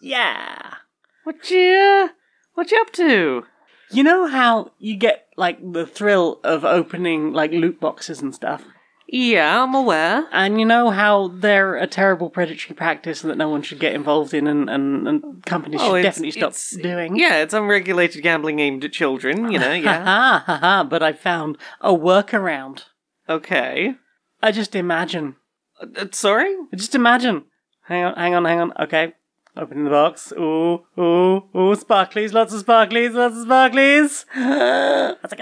Yeah. What you what you up to? You know how you get like the thrill of opening like loot boxes and stuff? Yeah, I'm aware. And you know how they're a terrible predatory practice that no one should get involved in and, and, and companies Oh, should it's- definitely stop it's- doing? Yeah, it's unregulated gambling aimed at children, you know, yeah. Ha ha ha, but I found a workaround. okay. I just imagine. Uh, sorry? Just imagine. Hang on, hang on, hang on. Okay. Opening the box. Ooh, ooh, ooh, sparklies, lots of sparklies, lots of sparklies. That's like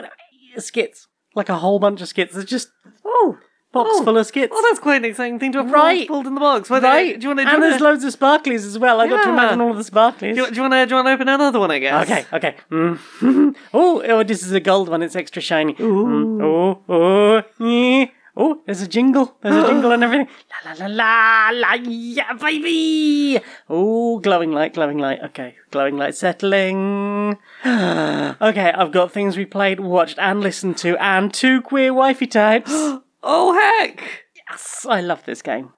a Skits. Like a whole bunch of skits. It's just, oh, box Oh. full of skits. Well, that's quite an exciting thing to have Right. pulled in the box. Well, right. Do you want to? and there's loads of sparklies as well. I got to imagine all of the sparklies. Do you, do you want to? Do you want to open another one? I guess. Okay, okay. Mm. oh, oh, this is a gold one. It's extra shiny. Mm. Oh, oh, yeah. Oh. There's a jingle. There's a jingle and everything. La la la la la, yeah, baby. Oh, glowing light, glowing light. Okay, glowing light settling. okay, I've got things we played, watched, and listened to, and two queer wifey types. Oh heck! yes, I love this game.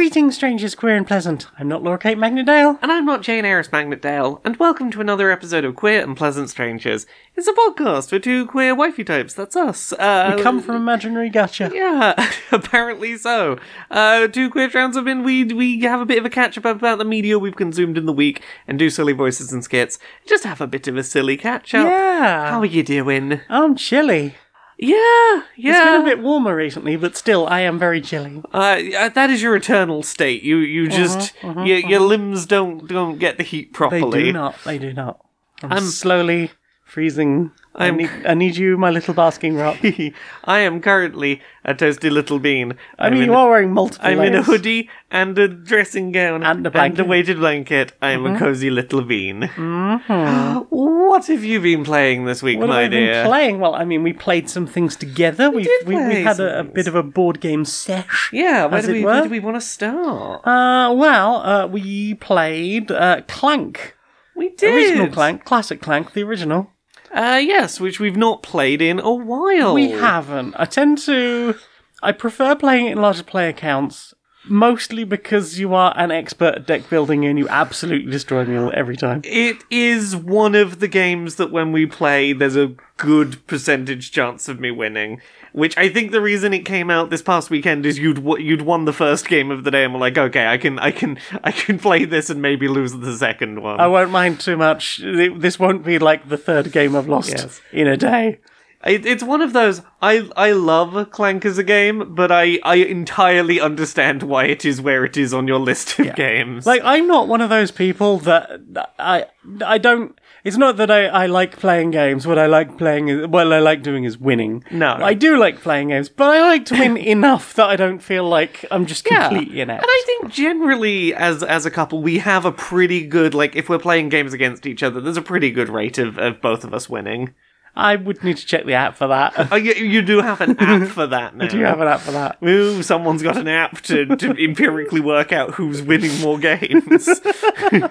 Greetings, strangers, queer and pleasant. I'm not Laura Kate Magnet-Dale. And I'm not Jane Aerith Magnet-Dale, and welcome to another episode of Queer and Pleasant Strangers. It's a podcast for two queer wifey types. That's us. Uh, We come from imaginary gotcha. Yeah, apparently so. Uh, two queer trans have been. We we have a bit of a catch up about the media we've consumed in the week, and do silly voices and skits. Just have a bit of a silly catch up. Yeah. How are you doing? I'm chilly. Yeah, yeah. It's been a bit warmer recently, but still, I am very chilly. Uh, uh, that is your eternal state. You you just your, your limbs don't don't get the heat properly. They do not. They do not. I'm, I'm- slowly freezing. I I'm- need, I need you, my little basking rock. I am currently a toasty little bean. I I'm mean, in you are wearing multiple I'm in a hoodie and a dressing gown And a blanket. a weighted blanket. I am a cozy little bean. what have you been playing this week, What my have I dear? been playing? Well, I mean, we played some things together. We did we, we had a, a bit of a board game sesh. yeah, where do we where do we want to start? Uh, well, uh, we played uh, Clank, we did original Clank, classic Clank, the original. Uh, yes, which we've not played in a while. We haven't. I tend to. I prefer playing it in larger player counts, mostly because you are an expert at deck building and you absolutely destroy me every time. It is one of the games that when we play, there's a good percentage chance of me winning. Which I think the reason it came out this past weekend is you'd w- you'd won the first game of the day and were like, okay, I can I can I can play this and maybe lose the second one. I won't mind too much. This won't be like the third game I've lost Yes. in a day. It, it's one of those. I I love Clank as a game, but I I entirely understand why it is where it is on your list of games. Like I'm not one of those people that I I don't. It's not that I, I like playing games. What I like playing is what I like doing is winning. No. I do like playing games, but I like to win enough that I don't feel like I'm just completely inept. And I think generally, as as a couple, we have a pretty good like if we're playing games against each other, there's a pretty good rate of, of both of us winning. I would need to check the app for that. Oh, you, you do have an app for that now. do you have an app for that? Ooh, someone's got an app to, to empirically work out who's winning more games. I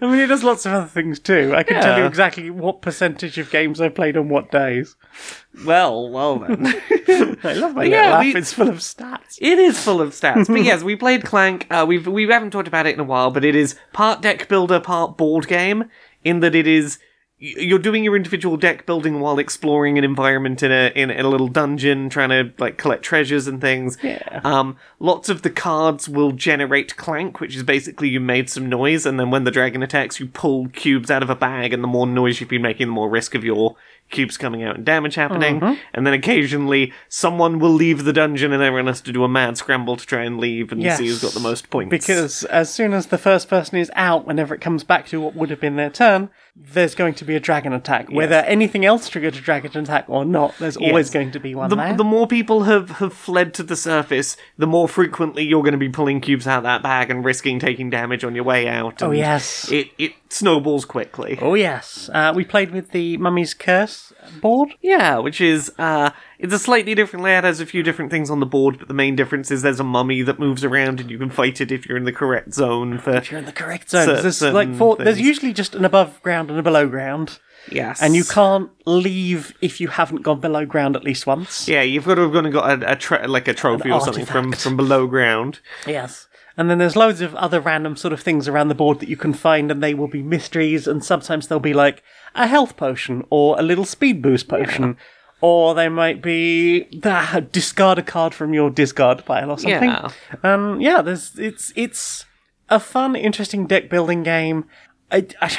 mean, it does lots of other things too. I can tell you Yeah. exactly what percentage of games I've played on what days. well, well then. I love my Yeah, little app. we- It's full of stats. It is full of stats, but yes, we played Clank. Uh, we've we haven't talked about it in a while, but it is part deck builder, part board game. In that it is you're doing your individual deck building while exploring an environment in a in, a little dungeon, trying to like collect treasures and things. Yeah. Um, lots of the cards will generate clank, which is basically you made some noise, and then when the dragon attacks, you pull cubes out of a bag, and the more noise you've been making, the more risk of your cubes coming out and damage happening. Mm-hmm. And then occasionally someone will leave the dungeon, and everyone has to do a mad scramble to try and leave and Yes. see who's got the most points. Because as soon as the first person is out, whenever it comes back to what would have been their turn, there's going to be a dragon attack. Whether anything else triggered a dragon attack or not, there's always Yes. going to be one the, there. the more people have, have fled to the surface, the more frequently you're going to be pulling cubes out of that bag and risking taking damage on your way out. oh yes. It, it snowballs quickly. oh yes. Uh, we played with the Mummy's Curse board. Yeah, which is uh it's a slightly different layout, has a few different things on the board, but the main difference is there's a mummy that moves around and you can fight it if you're in the correct zone for If you're in the correct zone, there's like four. There's usually just an above ground and a below ground. Yes. and you can't leave if you haven't gone below ground at least once. Yeah, you've got to have gone and got a, a tra- like a trophy or something from, artifact. from below ground. Yes. And then there's loads of other random sort of things around the board that you can find, and they will be mysteries, and sometimes they'll be like a health potion or a little speed boost potion. Or they might be ah, discard a card from your discard pile or something. Yeah. Um, yeah, there's it's it's a fun, interesting deck building game. I, I,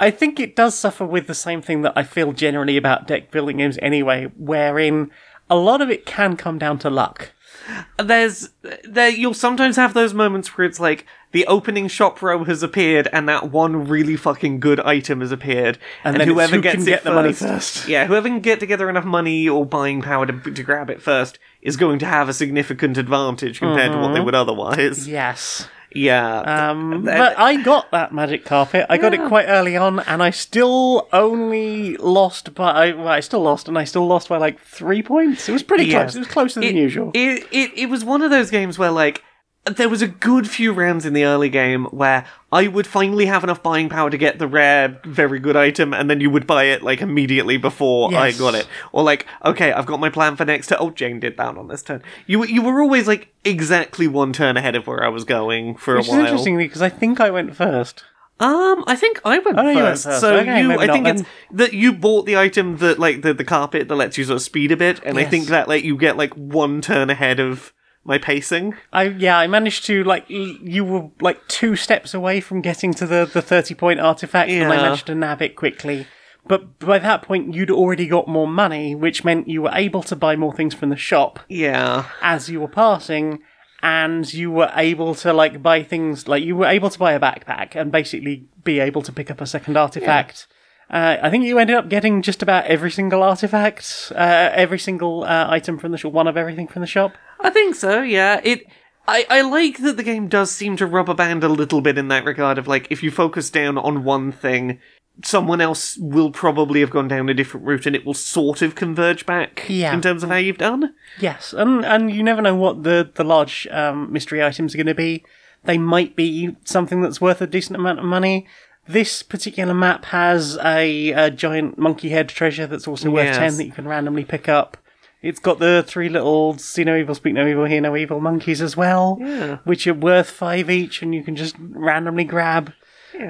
I think it does suffer with the same thing that I feel generally about deck building games anyway, wherein a lot of it can come down to luck. There's there you'll sometimes have those moments where it's like the opening shop row has appeared and that one really fucking good item has appeared, and, then whoever who gets can it get the money first- first. yeah, whoever can get together enough money or buying power to, to grab it first is going to have a significant advantage compared to what they mm-hmm. would otherwise. Yes. Yeah, Um, but I got that magic carpet. I got it quite early on, and I still only lost by. Well, I still lost, and I still lost by like three points. It was pretty Yeah. close. It was closer than it, usual. It, it it was one of those games where like there was a good few rounds in the early game where I would finally have enough buying power to get the rare, very good item, and then you would buy it like immediately before I got it. Or like, okay, I've got my plan for next turn. Oh, Jane did that on this turn. You you were always like exactly one turn ahead of where I was going for Which a is while. interesting because I think I went first. Um, I think I went Oh, you went first. first. So Okay, you, I think it's that you bought the item that like the the carpet that lets you sort of speed a bit, and I think that like you get like one turn ahead of my pacing. I yeah, I managed to like you were like two steps away from getting to the the thirty point artifact, and I managed to nab it quickly. But by that point, you'd already got more money, which meant you were able to buy more things from the shop Yeah, as you were passing, and you were able to like buy things like you were able to buy a backpack and basically be able to pick up a second artifact. Uh, I think you ended up getting just about every single artifact, uh, every single uh, item from the shop, one of everything from the shop. I think so. Yeah, it. I, I like that the game does seem to rubber band a little bit in that regard of like if you focus down on one thing, someone else will probably have gone down a different route and it will sort of converge back Yeah. in terms of how you've done. Yes, and and you never know what the the large um, mystery items are going to be. They might be something that's worth a decent amount of money. This particular map has a, a giant monkey head treasure that's also worth Yes. ten that you can randomly pick up. It's got the three little see no evil, speak no evil, hear no evil monkeys as well, Yeah. which are worth five each, and you can just randomly grab.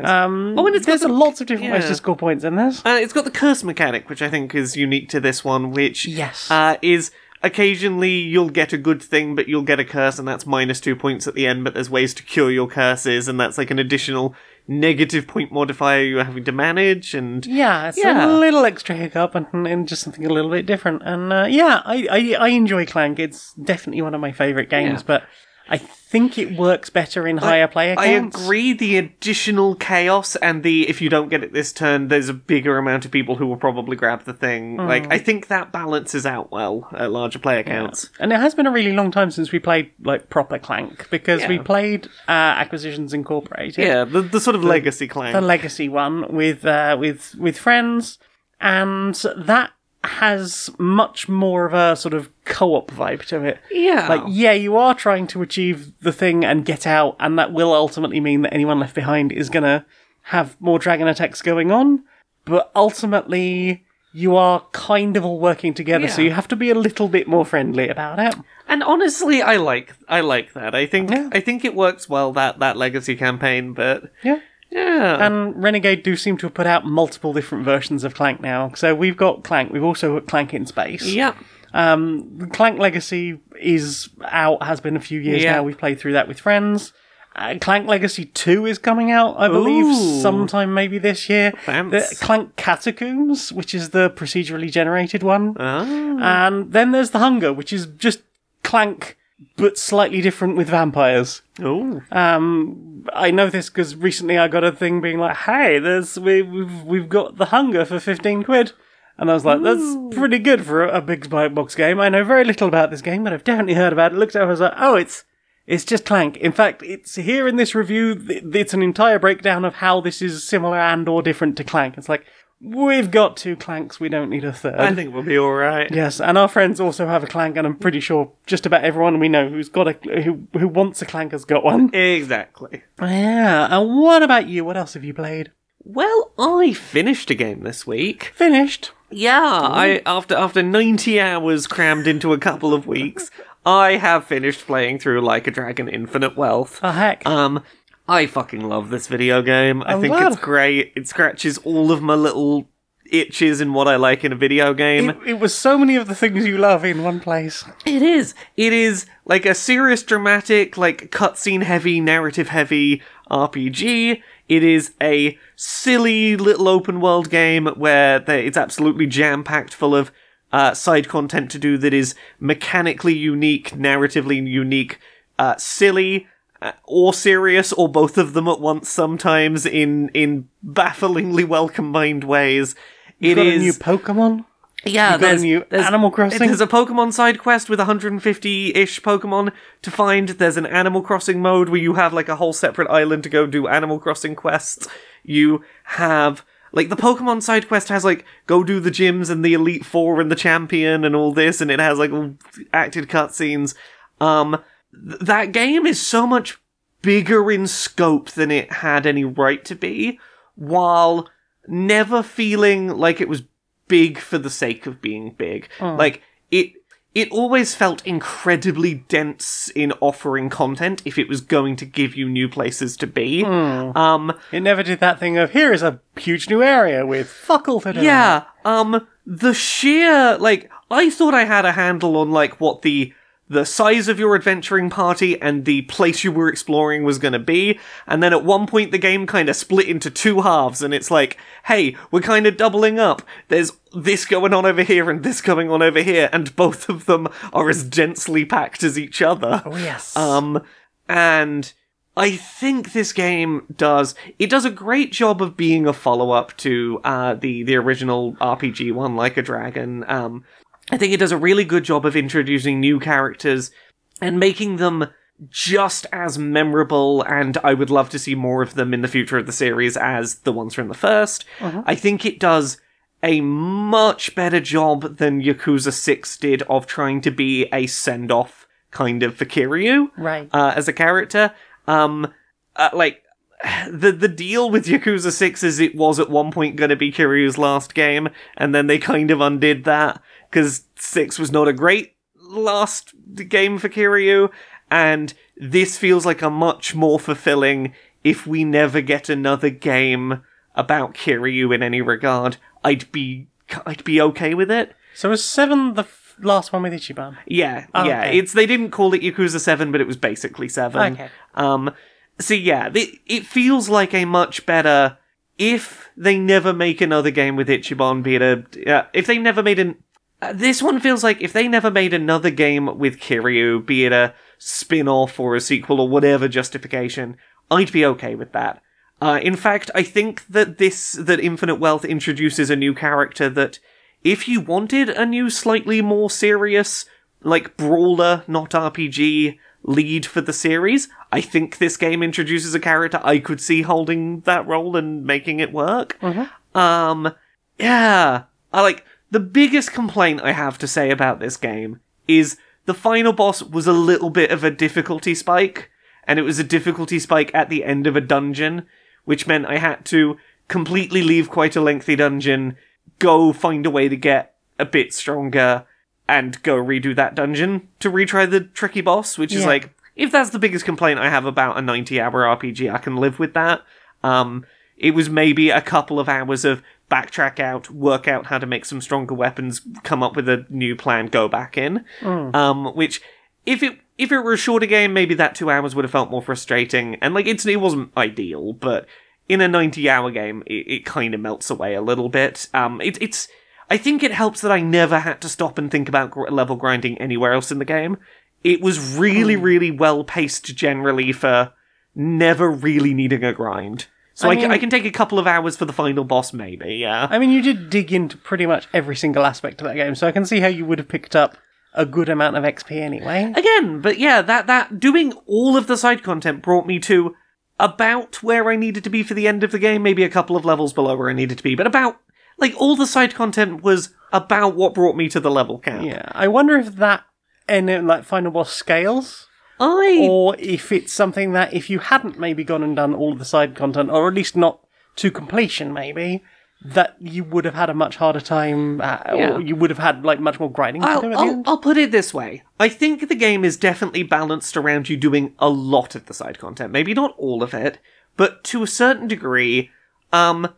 Um, Oh, and it's got there's the- lots of different ways yeah. to score points in this. Uh, it's got the curse mechanic, which I think is unique to this one, which Yes. uh, is occasionally you'll get a good thing, but you'll get a curse, and that's minus two points at the end. But there's ways to cure your curses, and that's like an additional negative point modifier you're having to manage. And Yeah, it's Yeah. a little extra hiccup and, and just something a little bit different. And uh, yeah, I, I I enjoy Clank. It's definitely one of my favourite games, Yeah. but I think it works better in higher player counts. I agree. The additional chaos and the if you don't get it this turn, there's a bigger amount of people who will probably grab the thing. Mm. Like I think that balances out well at larger player counts. And it has been a really long time since we played like proper Clank because we played uh, Acquisitions Incorporated. Yeah, the the sort of legacy Clank. the legacy one with uh, with with friends, and that has much more of a sort of co-op vibe to it. yeah, Like, yeah, you are trying to achieve the thing and get out, and that will ultimately mean that anyone left behind is gonna have more dragon attacks going on. But ultimately, you are kind of all working together, so you have to be a little bit more friendly about it. And honestly, I like I like that. I think Yeah. I think it works well that that legacy campaign. But Yeah. Yeah, And Renegade do seem to have put out multiple different versions of Clank now. So we've got Clank, we've also got Clank in Space. yeah, Um, Clank Legacy is out, has been a few years Yeah. now. We've played through that with friends. Uh, Clank Legacy 2 is coming out, I believe, Ooh. sometime maybe this year. The Clank Catacombs, which is the procedurally generated one. Ah. And then there's The Hunger, which is just Clank, but slightly different with vampires. oh, Um, I know this because recently I got a thing being like, "Hey, there's we, we've we've got the hunger for fifteen quid," and I was like, "That's pretty good for a, a big box game." I know very little about this game, but I've definitely heard about it. Looked at it, I was like, "Oh, it's it's just Clank." In fact, it's here in this review. th- It's an entire breakdown of how this is similar and or different to Clank. It's like we've got two Clanks, we don't need a third. I think we'll be all right. Yes, and our friends also have a clank, and I'm pretty sure just about everyone we know who's got a who who wants a clank has got one. Exactly. Yeah, and what about you? What else have you played? Well, I finished a game this week. Finished. Yeah, I after after 90 hours crammed into a couple of weeks, I have finished playing through Like a Dragon Infinite Wealth. Oh heck. Um I fucking love this video game. I I'm think glad. it's great. It scratches all of my little itches in what I like in a video game. it, it was so many of the things you love in one place. It is. It is like a serious, dramatic, like cutscene heavy, narrative heavy RPG. It is a silly little open world game where they, it's absolutely jam packed full of uh, side content to do that is mechanically unique, narratively unique, uh, silly. Uh, Or serious, or both of them at once. Sometimes in in bafflingly well combined ways. It Got is a new Pokemon. yeah, got a there's, new there's Animal Crossing? There's a Pokemon side quest with 150-ish Pokemon to find. There's an Animal Crossing mode where you have like a whole separate island to go do Animal Crossing quests. You have like the Pokemon side quest has like go do the gyms and the Elite Four and the Champion and all this, and it has like all acted cutscenes. Um, th- that game is so much bigger in scope than it had any right to be, while never feeling like it was big for the sake of being big. Like it it always felt incredibly dense in offering content if it was going to give you new places to be. Um It never did that thing of here is a huge new area with fuck all to do. yeah, um the sheer like I thought I had a handle on like what the the size of your adventuring party and the place you were exploring was going to be. And then at one point, the game kind of split into two halves, and it's like, hey, we're kind of doubling up. There's this going on over here and this going on over here, and both of them are as densely packed as each other. Oh yes. Um, and I think this game does it does a great job of being a follow up to uh, the the original RPG one, like a dragon. Um, I think it does a really good job of introducing new characters and making them just as memorable. And I would love to see more of them in the future of the series as the ones from the 1st I think it does a much better job than Yakuza 6 did of trying to be a send off kind of for Kiryu right. uh, as a character. Um, uh, like the the deal with Yakuza Six is it was at one point going to be Kiryu's last game, and then they kind of undid that because Six was not a great last game for Kiryu, and this feels like a much more fulfilling. If we never get another game about Kiryu in any regard, I'd be I'd be okay with it. so was seven the f- last one with Ichiban? Yeah, Oh, yeah. okay. It's they didn't call it Yakuza Seven, but it was basically Seven. Okay. Um. So yeah, it, it feels like a much better. If they never make another game with Ichiban, be it a if they never made an uh, this one feels like if they never made another game with Kiryu, be it a spin-off or a sequel or whatever justification, I'd be okay with that. Uh, in fact, I think that this that Infinite Wealth introduces a new character that if you wanted a new, slightly more serious, like brawler, not RPG lead for the series, I think this game introduces a character I could see holding that role and making it work. Um, yeah, I like the biggest complaint I have to say about this game is the final boss was a little bit of a difficulty spike, and it was a difficulty spike at the end of a dungeon, which meant I had to completely leave quite a lengthy dungeon, go find a way to get a bit stronger, and go redo that dungeon to retry the tricky boss, which is like, if that's the biggest complaint I have about a 90 hour RPG, I can live with that. Um, it was maybe a couple of hours of backtrack out, work out how to make some stronger weapons, come up with a new plan, go back in. Um, which, if it if it were a shorter game, maybe that two hours would have felt more frustrating. And like, it's it wasn't ideal, but in a ninety hour game, it, it kind of melts away a little bit. Um, it, it's I think it helps that I never had to stop and think about gr- level grinding anywhere else in the game. It was really, hmm. really well paced generally for never really needing a grind. So I I, mean- I can take a couple of hours for the final boss, maybe. Yeah. I mean, you did dig into pretty much every single aspect of that game, so I can see how you would have picked up a good amount of XP anyway. Again, but yeah, that that doing all of the side content brought me to about where I needed to be for the end of the game, maybe a couple of levels below where I needed to be, but about like all the side content was about what brought me to the level cap. Yeah, I wonder if that and like final boss scales, I or if it's something that if you hadn't maybe gone and done all of the side content, or at least not to completion, maybe, that you would have had a much harder time, uh, Yeah. or you would have had like much more grinding I'll, I'll. I'll put it this way. I think the game is definitely balanced around you doing a lot of the side content. Maybe not all of it, but to a certain degree, um,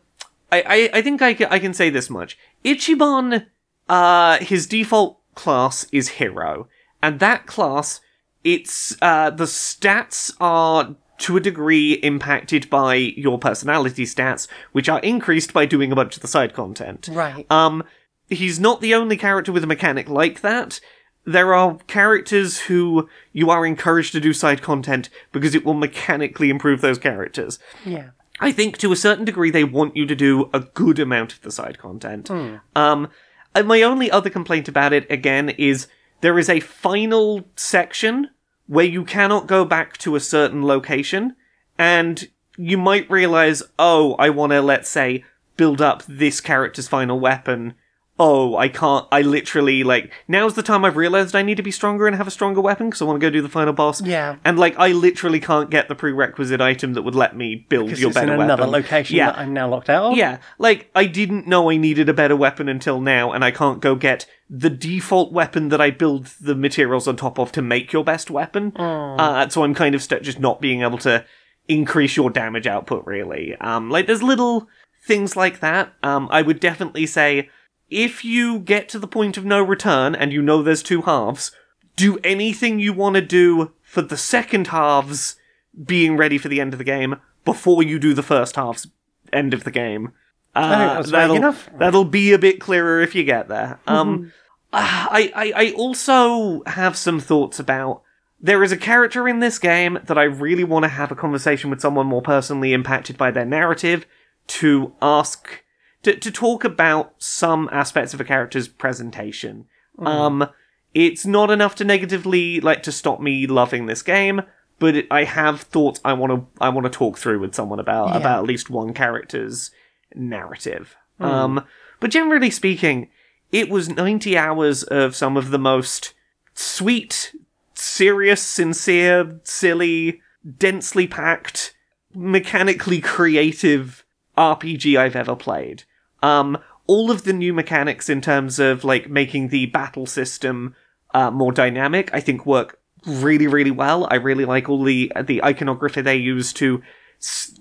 I, I, I think I can, I can say this much. Ichiban, uh, his default class is hero. And that class, it's, uh, the stats are to a degree impacted by your personality stats, which are increased by doing a bunch of the side content. right. Um, he's not the only character with a mechanic like that. There are characters who you are encouraged to do side content because it will mechanically improve those characters. yeah. I think to a certain degree they want you to do a good amount of the side content. Um, and my only other complaint about it again is there is a final section where you cannot go back to a certain location, and you might realize, oh, I want to let's say build up this character's final weapon. Oh, I can't. I literally like now's the time I've realized I need to be stronger and have a stronger weapon because I want to go do the final boss. Yeah. and like I literally can't get the prerequisite item that would let me build Because your it's in better another weapon. location Yeah, that I'm now locked out of. yeah, like I didn't know I needed a better weapon until now, and I can't go get the default weapon that I build the materials on top of to make your best weapon. Uh, so I'm kind of stuck just not being able to increase your damage output. Really, um, like there's little things like that. Um, I would definitely say if you get to the point of no return and you know there's two halves, do anything you want to do for the second halves being ready for the end of the game before you do the first half's end of the game. Uh, that'll, enough. that'll be a bit clearer if you get there. Um, uh, I, I, I also have some thoughts about. There is a character in this game that I really want to have a conversation with someone more personally impacted by their narrative to ask to, to talk about some aspects of a character's presentation. Um, it's not enough to negatively like to stop me loving this game, but it, I have thoughts I want to I want to talk through with someone about Yeah. about at least one character's narrative. Um, but generally speaking, it was 90 hours of some of the most sweet, serious, sincere, silly, densely packed, mechanically creative RPG I've ever played. Um, all of the new mechanics in terms of like making the battle system uh, more dynamic, I think work really, really well. I really like all the the iconography they use to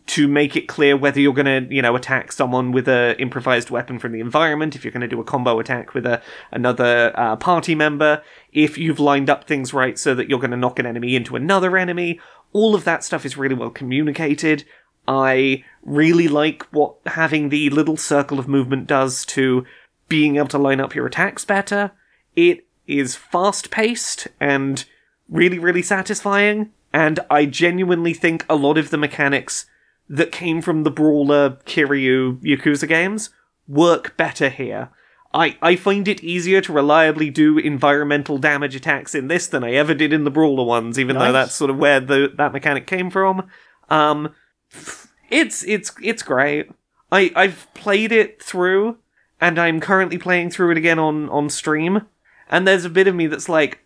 to make it clear whether you're going to, you know, attack someone with a improvised weapon from the environment, if you're going to do a combo attack with a another uh, party member, if you've lined up things right so that you're going to knock an enemy into another enemy. All of that stuff is really well communicated. I really like what having the little circle of movement does to being able to line up your attacks better. It is fast paced and really, really satisfying. And I genuinely think a lot of the mechanics that came from the Brawler Kiryu Yakuza games work better here. I, I find it easier to reliably do environmental damage attacks in this than I ever did in the Brawler ones, even though that's sort of where the that mechanic came from. Um, it's it's it's great. I I've played it through, and I'm currently playing through it again on on stream. And there's a bit of me that's like,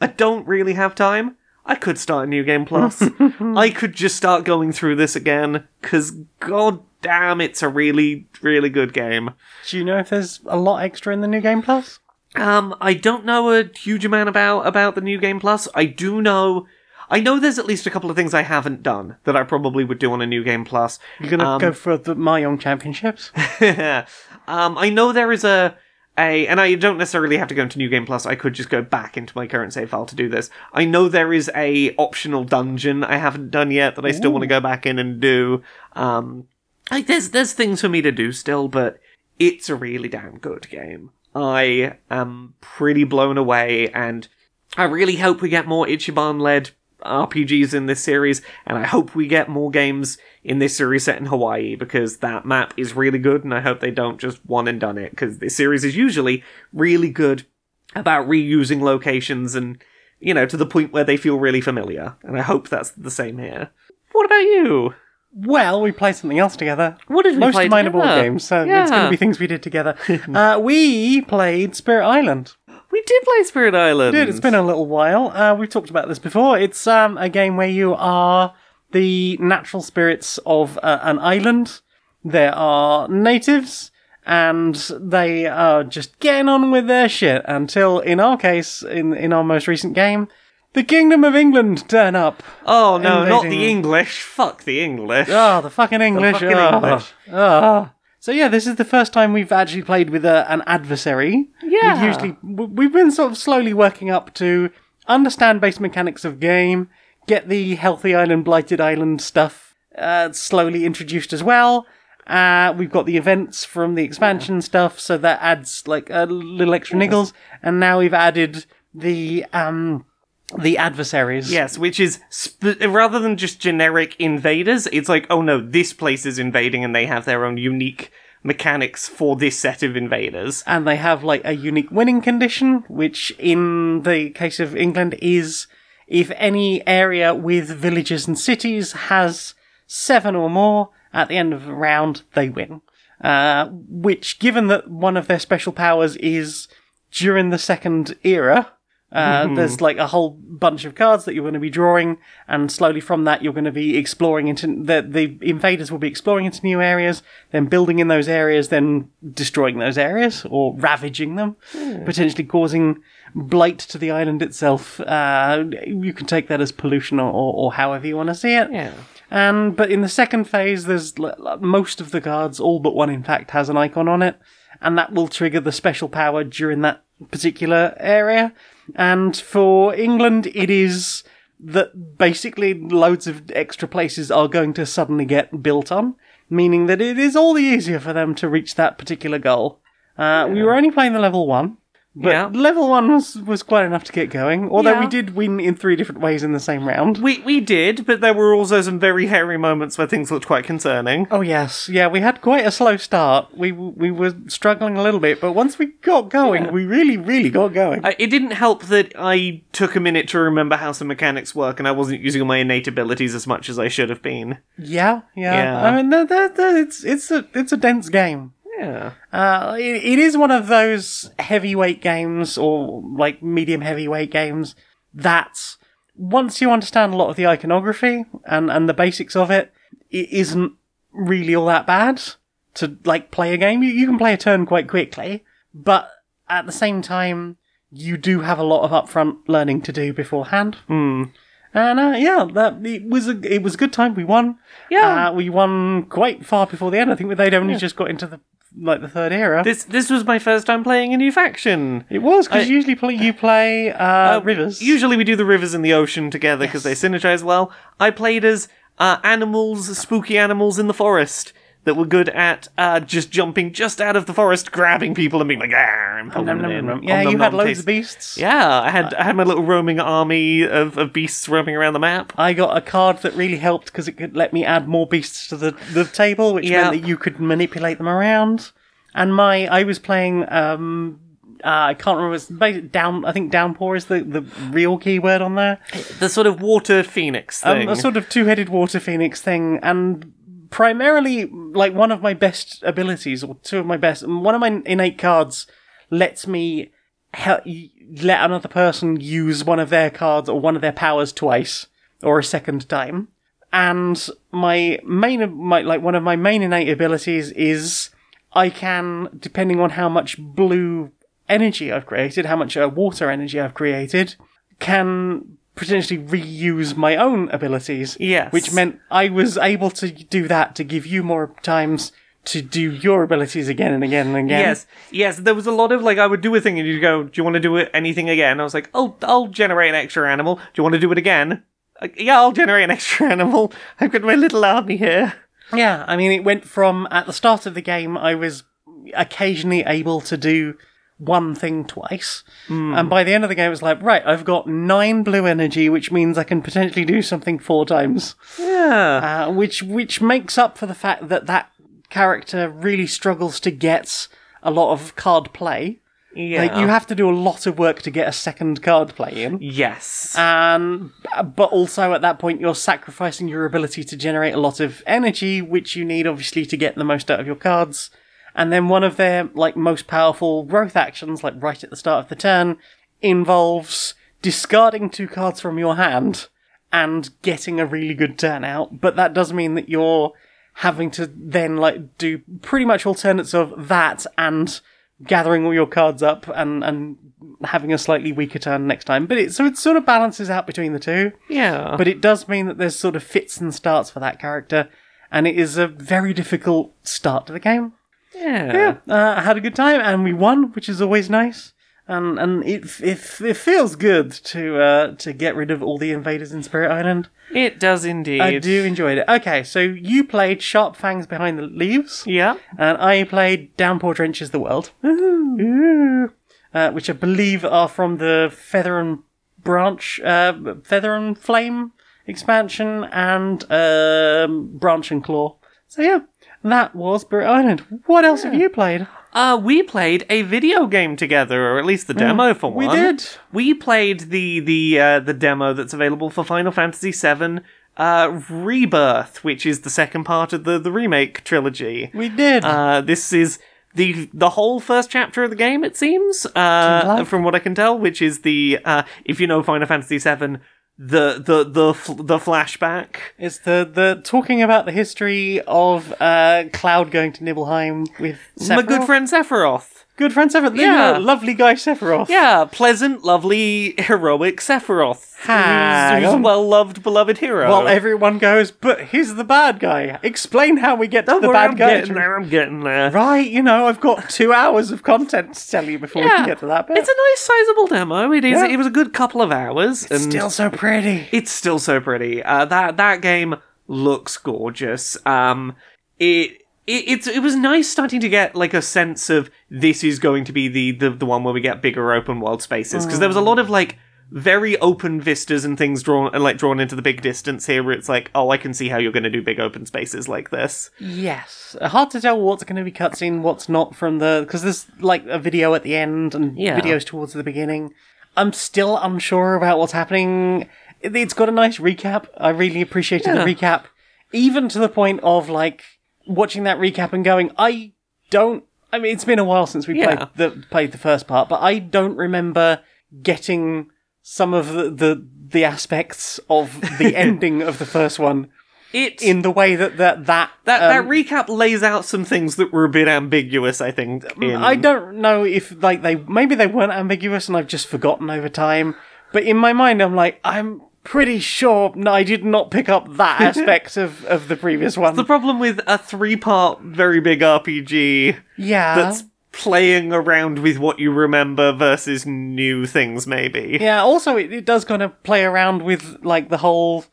I don't really have time. I could start a new game plus. I could just start going through this again because god damn, it's a really really good game. Do you know if there's a lot extra in the new game plus? Um, I don't know a huge amount about about the new game plus. I do know. I know there's at least a couple of things I haven't done that I probably would do on a new game plus. You're gonna Um, go for the Mahjong Championships? um, I know there is a a, and I don't necessarily have to go into New Game Plus. I could just go back into my current save file to do this. I know there is a optional dungeon I haven't done yet that I still want to go back in and do. Um, like there's there's things for me to do still, but it's a really damn good game. I am pretty blown away, and I really hope we get more Ichiban led RPGs in this series, and I hope we get more games in this series set in Hawaii because that map is really good, and I hope they don't just one and done it because this series is usually really good about reusing locations and you know to the point where they feel really familiar, and I hope that's the same here. What about you? Well, we played something else together. What did we play? Most play of mine are board games, so it's going to be things we did together. uh, we played Spirit Island. We did play Spirit Island. Dude, it's been a little while. Uh, we've talked about this before. It's um, a game where you are the natural spirits of uh, an island. there are natives, and they are just getting on with their shit until, in our case, in in our most recent game, the Kingdom of England turn up. Oh no, not Invading- the English. Fuck the English. Oh, the fucking English. fucking oh. English. Oh. So yeah, this is the first time we've actually played with a, an adversary. Yeah. we usually we've been sort of slowly working up to understand base mechanics of game, get the healthy island, blighted island stuff uh, slowly introduced as well. Uh, we've got the events from the expansion stuff, so that adds like a little extra niggles, and now we've added the um the adversaries. Yes, which is sp- rather than just generic invaders, it's like, oh no, this place is invading and they have their own unique mechanics for this set of invaders. and they have like a unique winning condition, which in the case of England is if any area with villages and cities has seven or more at the end of a round, they win. Uh, which, given that one of their special powers is during the second era, uh, there's like a whole bunch of cards that you're going to be drawing, and slowly from that you're going to be exploring into the the invaders will be exploring into new areas, then building in those areas, then destroying those areas or ravaging them, potentially causing blight to the island itself. Uh, you can take that as pollution or, or, or however you want to see it. Yeah. And but in the second phase, there's l- most of the cards, all but one in fact, has an icon on it, and that will trigger the special power during that particular area. And for England, it is that basically loads of extra places are going to suddenly get built on, meaning that it is all the easier for them to reach that particular goal. Uh, We were only playing the level one. But Yeah. level one was, was quite enough to get going, although we did win in three different ways in the same round. We we did, but there were also some very hairy moments where things looked quite concerning. Oh yes, yeah. We had quite a slow start. We we were struggling a little bit, but once we got going, we really, really got going. Uh, it didn't help that I took a minute to remember how some mechanics work, and I wasn't using my innate abilities as much as I should have been. yeah, yeah. Yeah. I mean, that, that, that, it's it's a it's a dense game. Yeah. Uh, it, it is one of those heavyweight games or like medium heavyweight games that once you understand a lot of the iconography and and the basics of it, it isn't really all that bad to like play a game. You, you can play a turn quite quickly, but at the same time, you do have a lot of upfront learning to do beforehand. Hmm. And uh, yeah, that it was a it was a good time. We won. Yeah. uh, we won quite far before the end. I think they'd only just got into the like the third era. This this was my first time playing a new faction. it was because usually play, you play uh, rivers. Usually we do the rivers and the ocean together because they synergize well. I played as uh, animals, spooky animals in the forest that were good at uh, just jumping just out of the forest, grabbing people and being like, ah, and pulling Nom, them nom, in. nom. Yeah, you had loads taste. of beasts. Yeah, I had I had my little roaming army of, of beasts roaming around the map. I got a card that really helped because it could let me add more beasts to the, the table, which Yeah. meant that you could manipulate them around. And my, I was playing, um, uh, I can't remember, down, I think downpour is the, the real keyword on there. The sort of water phoenix Um, thing. a sort of two-headed water phoenix thing, and primarily, like one of my best abilities, or two of my best, one of my innate cards lets me hel- let another person use one of their cards or one of their powers twice or a second time. And my main, my like one of my main innate abilities is I can, depending on how much blue energy I've created, how much uh, water energy I've created, can potentially reuse my own abilities. Yes. Which meant I was able to do that to give you more times to do your abilities again and again and again. Yes, yes. There was a lot of like I would do a thing and you'd go, "Do you want to do it anything again?" I was like, "Oh, I'll generate an extra animal. Do you want to do it again?" Like, yeah, I'll generate an extra animal. I've got my little army here. Yeah, I mean, it went from at the start of the game, I was occasionally able to do one thing twice. And by the end of the game, it's like, right, I've got nine blue energy, which means I can potentially do something four times. Yeah, Uh, which which makes up for the fact that that character really struggles to get a lot of card play. yeah. Like you have to do a lot of work to get a second card play in. yes. Um, but also at that point, you're sacrificing your ability to generate a lot of energy, which you need obviously to get the most out of your cards. And then one of their like most powerful growth actions, like right at the start of the turn, involves discarding two cards from your hand and getting a really good turn out. But that does mean that you're having to then like do pretty much alternates of that and gathering all your cards up and and having a slightly weaker turn next time. But it so it sort of balances out between the two. Yeah. But it does mean that there's sort of fits and starts for that character, and it is a very difficult start to the game. Yeah. Uh, I had a good time, and we won, which is always nice. And and it it, it feels good to uh, to get rid of all the invaders in Spirit Island. It does indeed. I do enjoy it. Okay, so you played Sharp Fangs Behind the Leaves, Yeah. and I played Downpour Drenches the World, Ooh. Uh, which I believe are from the Feather and Branch, uh, Feather and Flame expansion, and um, Branch and Claw. So yeah, that was Island. What else have you played? Uh, we played a video game together, or at least the demo for one. we did. We played the the uh, the demo that's available for Final Fantasy VII uh, Rebirth, which is the second part of the the remake trilogy. We did. Uh, this is the the whole first chapter of the game, it seems, uh, from what I can tell, which is the uh, if you know Final Fantasy VII, the the the the flashback. It's the, the talking about the history of uh, Cloud going to Nibelheim with My good friend Sephiroth. Good friend Sephiroth. Yeah. Lovely guy Sephiroth. Yeah, pleasant, lovely, heroic Sephiroth. Hang who's, on. well loved, beloved hero. Well, everyone goes, but he's the bad guy. Explain how we get to Don't the worry, bad I'm guy. getting there. I'm getting there. Right, you know, I've got two hours of content to tell you before we can get to that bit. It's a nice, sizable demo. It is. Yeah. It was a good couple of hours, and Still so pretty. it's still so pretty. Uh, that that game looks gorgeous. Um, it. It, it's it was nice starting to get like a sense of this is going to be the the, the one where we get bigger open world spaces because there was a lot of like very open vistas and things drawn like drawn into the big distance here where it's like oh I can see how you're going to do big open spaces like this Yes. Hard to tell what's going to be cutscene, what's not from the. Because there's like a video at the end and Yeah. videos towards the beginning. I'm still unsure about what's happening. It- It's got a nice recap. I really appreciated the recap. Even to the point of like watching that recap and going, I don't. I mean, it's been a while since we Yeah. played the played the first part, but I don't remember getting some of the the, the aspects of the ending of the first one it in the way that that that that um, that recap lays out some things that were a bit ambiguous I think in, I don't know if like they maybe they weren't ambiguous and I've just forgotten over time. But in my mind, I'm like I'm pretty sure no, I did not pick up that aspect of of the previous one. the problem with a three part very big RPG yeah, that's playing around with what you remember versus new things maybe yeah. Also, it, it does kind of play around with like the whole.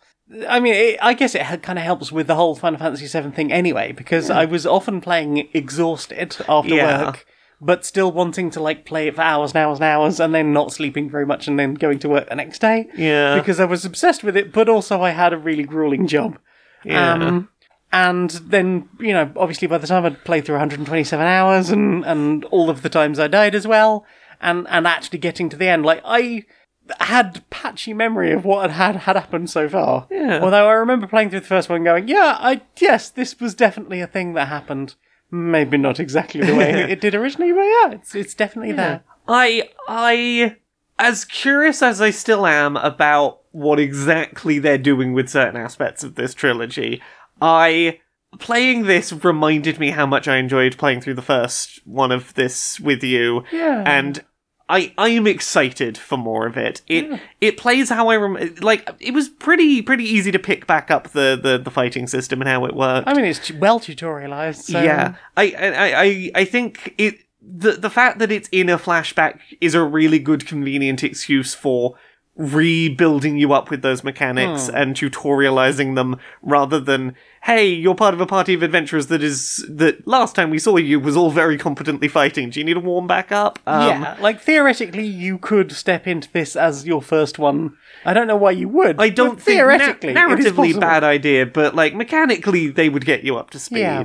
I mean, it, I guess it kind of helps with the whole Final Fantasy VII thing anyway, because hmm. I was often playing exhausted after Yeah. work, but still wanting to like play it for hours and hours and hours, and then not sleeping very much, and then going to work the next day. Yeah. because I was obsessed with it, but also I had a really grueling job. Yeah. Um, and then, you know, obviously by the time I'd played through 127 hours and, and all of the times I died as well, and, and actually getting to the end, like, I had patchy memory of what had, had, happened so far. Yeah. Although I remember playing through the first one going, yeah, I, yes, this was definitely a thing that happened. Maybe not exactly the way it did originally, but yeah, it's, it's definitely there. I I as curious as I still am about what exactly they're doing with certain aspects of this trilogy, I playing this reminded me how much I enjoyed playing through the first one of this with you. Yeah. And I I am excited for more of it. It it plays how I rem- like it was pretty pretty easy to pick back up the the, the fighting system and how it worked. I mean, it's well tutorialized. So. Yeah, I, I, I, I think it the the fact that it's in a flashback is a really good convenient excuse for rebuilding you up with those mechanics and tutorializing them rather than hey you're part of a party of adventurers that is that last time we saw you was all very competently fighting do you need to warm back up um, yeah, like theoretically, you could step into this as your first one. I don't know why you would. I don't think theoretically, na- narratively bad idea but like mechanically they would get you up to speed Yeah.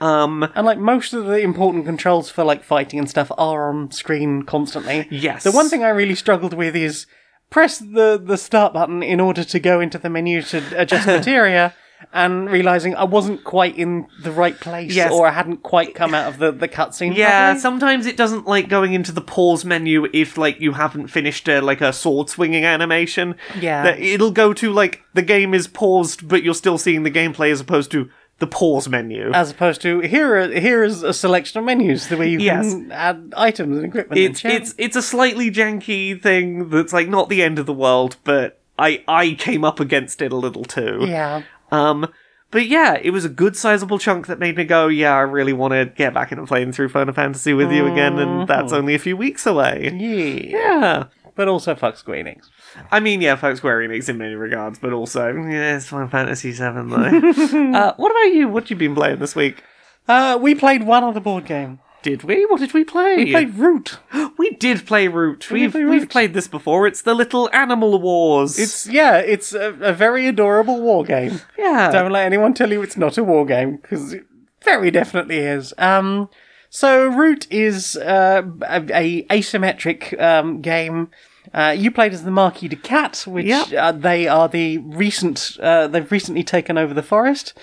um And like most of the important controls for like fighting and stuff are on screen constantly. Yes. The one thing I really struggled with is press the the start button in order to go into the menu to adjust materia. And realizing I wasn't quite in the right place, Yes. or I hadn't quite come out of the, the cutscene. Yeah, properly. sometimes it doesn't like going into the pause menu if like you haven't finished a, like a sword swinging animation. Yeah. That it'll go to like the game is paused, but you're still seeing the gameplay as opposed to the pause menu. As opposed to here, are, here is a selection of menus the way you Yes. can add items and equipment. it's and it's it's a slightly janky thing that's like not the end of the world, but I I came up against it a little too. yeah. Um, but yeah, it was a good sizable chunk that made me go, yeah, I really want to get back into playing through Final Fantasy with you again, and that's only a few weeks away. Yeah. Yeah. But also fuck Square Enix. I mean, yeah, fuck Square Enix in many regards, but also, yeah, it's Final Fantasy VII though. uh, what about you? What you been playing this week? Uh, we played one other board game. Did we? What did we play? We played Root. We did play Root. We We've play we've played this before. It's the little Animal Wars. It's yeah, it's a, a very adorable war game. yeah. Don't let anyone tell you it's not a war game because it very definitely is. Um, so Root is uh, a, a asymmetric um, game. Uh, you played as the Marquis de Cat, which Yep. uh, they are the recent. Uh, they've recently taken over the forest.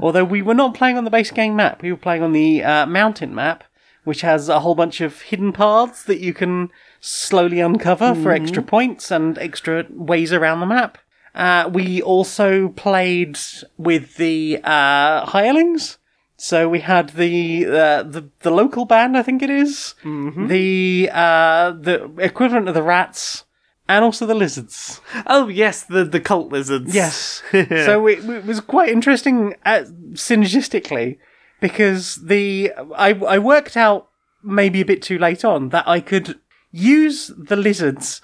Although we were not playing on the base game map, we were playing on the uh, mountain map, which has a whole bunch of hidden paths that you can slowly uncover for extra points and extra ways around the map. Uh, we also played with the uh, hirelings. So we had the uh, the the local band, I think it is, the uh, the equivalent of the rats, and also the lizards. Oh yes, the the cult lizards. Yes. so it, it was quite interesting uh, synergistically because the I I worked out maybe a bit too late on that I could use the lizards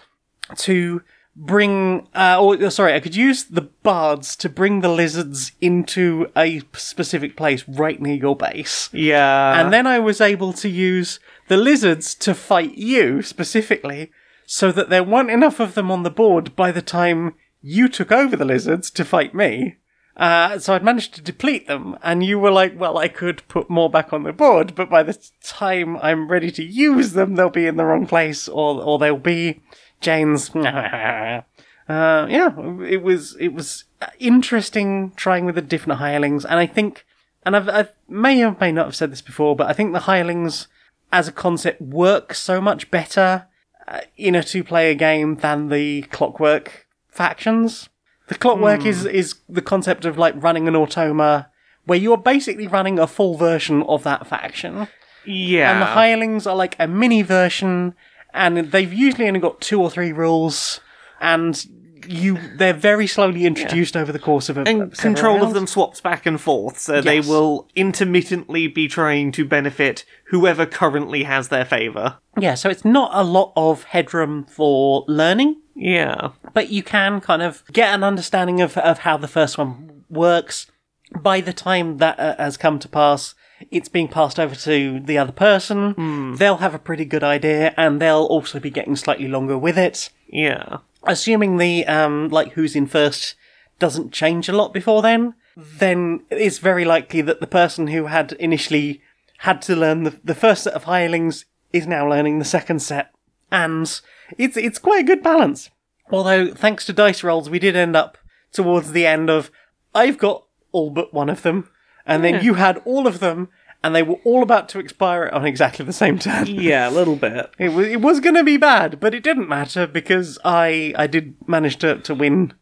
to bring uh, or sorry I could use the bards to bring the lizards into a specific place right near your base. Yeah. And then I was able to use the lizards to fight you specifically, so that there weren't enough of them on the board by the time you took over the lizards to fight me. Uh, so I'd managed to deplete them, and you were like, well, I could put more back on the board, but by the time I'm ready to use them, they'll be in the wrong place, or, or they'll be Jane's. uh, yeah, it was, it was interesting trying with the different hirelings, and I think and I've, I may or may not have said this before, but I think the hirelings as a concept work so much better uh, in a two-player game than the clockwork factions. The clockwork is is the concept of like running an automa, where you're basically running a full version of that faction, yeah. and the hirelings are like a mini version, and they've usually only got two or three rules, and you they're very slowly introduced over the course of a and control of them swaps back and forth, so they will intermittently be trying to benefit whoever currently has their favour. Yeah, so it's not a lot of headroom for learning, Yeah. but you can kind of get an understanding of, of how the first one works. By the time that uh, has come to pass, it's being passed over to the other person. They'll have a pretty good idea, and they'll also be getting slightly longer with it. Yeah. Assuming the um, like who's in first doesn't change a lot before then, then it's very likely that the person who had initially had to learn the, the first set of hirelings is now learning the second set, and it's it's quite a good balance. Although thanks to dice rolls, we did end up towards the end of I've got all but one of them, and then you had all of them, and they were all about to expire on exactly the same turn. Yeah, a little bit. It was it was going to be bad, but it didn't matter because I I did manage to to win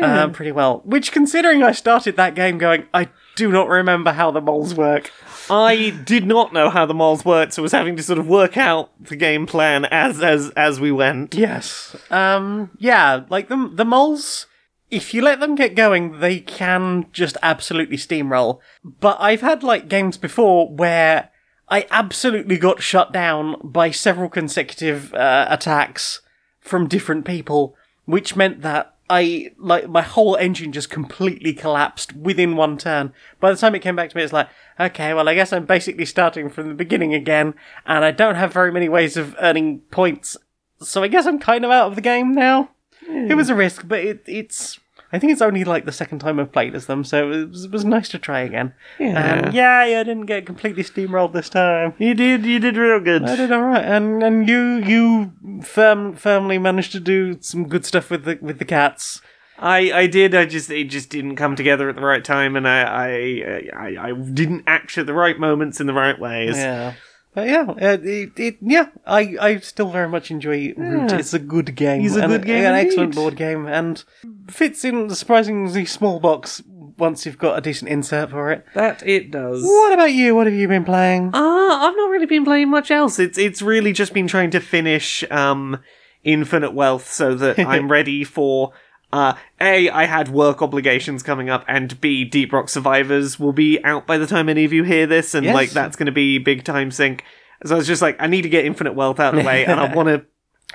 uh, pretty well. Which, considering I started that game going, I do not remember how the moles work. I did not know how the moles worked, so was having to sort of work out the game plan as as as we went. Yes. Um. Yeah. Like the the moles. If you let them get going, they can just absolutely steamroll. But I've had like games before where I absolutely got shut down by several consecutive uh, attacks from different people, which meant that I like my whole engine just completely collapsed within one turn. By the time it came back to me, it's like, okay, well, I guess I'm basically starting from the beginning again, and I don't have very many ways of earning points, so I guess I'm kind of out of the game now. It was a risk, but it, it's. I think it's only like the second time I've played as them, so it was, it was nice to try again. Yeah. Um, and yeah, I didn't get completely steamrolled this time. You did, you did real good. I did all right, and and you you firm firmly managed to do some good stuff with the with the cats. I, I did. I just it just didn't come together at the right time, and I I I, I didn't act at the right moments in the right ways. Yeah, but yeah, uh, it, it yeah, I I still very much enjoy Root. Yeah. It's a good game. It's a good game an indeed. excellent board game, and fits in a surprisingly small box once you've got a decent insert for it. That it does. What about you? What have you been playing? Uh, I've not really been playing much else. It's it's really just been trying to finish um Infinite Wealth so that I'm ready for uh A, I had work obligations coming up, and B, Deep Rock Survivors will be out by the time any of you hear this, and Yes. like that's gonna be big time sink. So I was just like, I need to get Infinite Wealth out of the way, and I wanna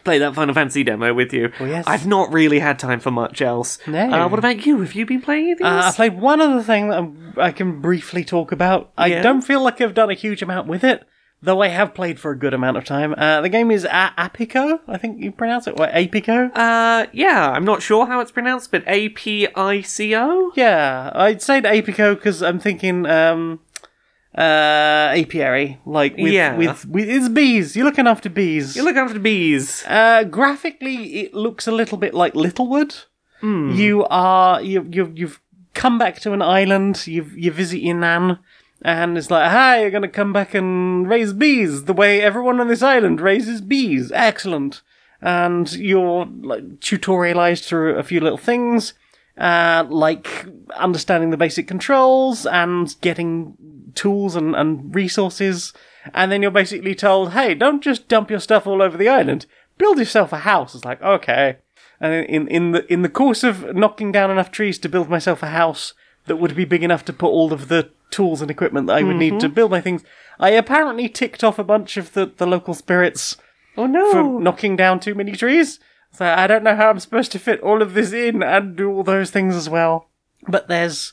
play that Final Fantasy demo with you. Oh, yes. I've not really had time for much else. No. Uh, what about you? Have you been playing anything Uh, I played one other thing that I'm- I can briefly talk about. I don't feel like I've done a huge amount with it, though I have played for a good amount of time. Uh, the game is a- Apico, I think you pronounce it. What, Apico? Uh, yeah, I'm not sure how it's pronounced, but A P I C O. Yeah, I'd say Apico because I'm thinking um, uh, apiary, like with, Yeah. with with it's bees. You're looking after bees. You're looking after bees. Uh, graphically, it looks a little bit like Littlewood. You are you you you've come back to an island. You you visit your nan, and it's like, hi, you're gonna come back and raise bees the way everyone on this island raises bees. Excellent. And you're like tutorialized through a few little things, uh, like understanding the basic controls and getting tools and, and resources. And then you're basically told, hey, don't just dump your stuff all over the island. Build yourself a house. It's like, okay. And in, in the in the course of knocking down enough trees to build myself a house that would be big enough to put all of the tools and equipment that I would need to build my things, I apparently ticked off a bunch of the, the local spirits Oh no! for knocking down too many trees. So I don't know how I'm supposed to fit all of this in and do all those things as well. But there's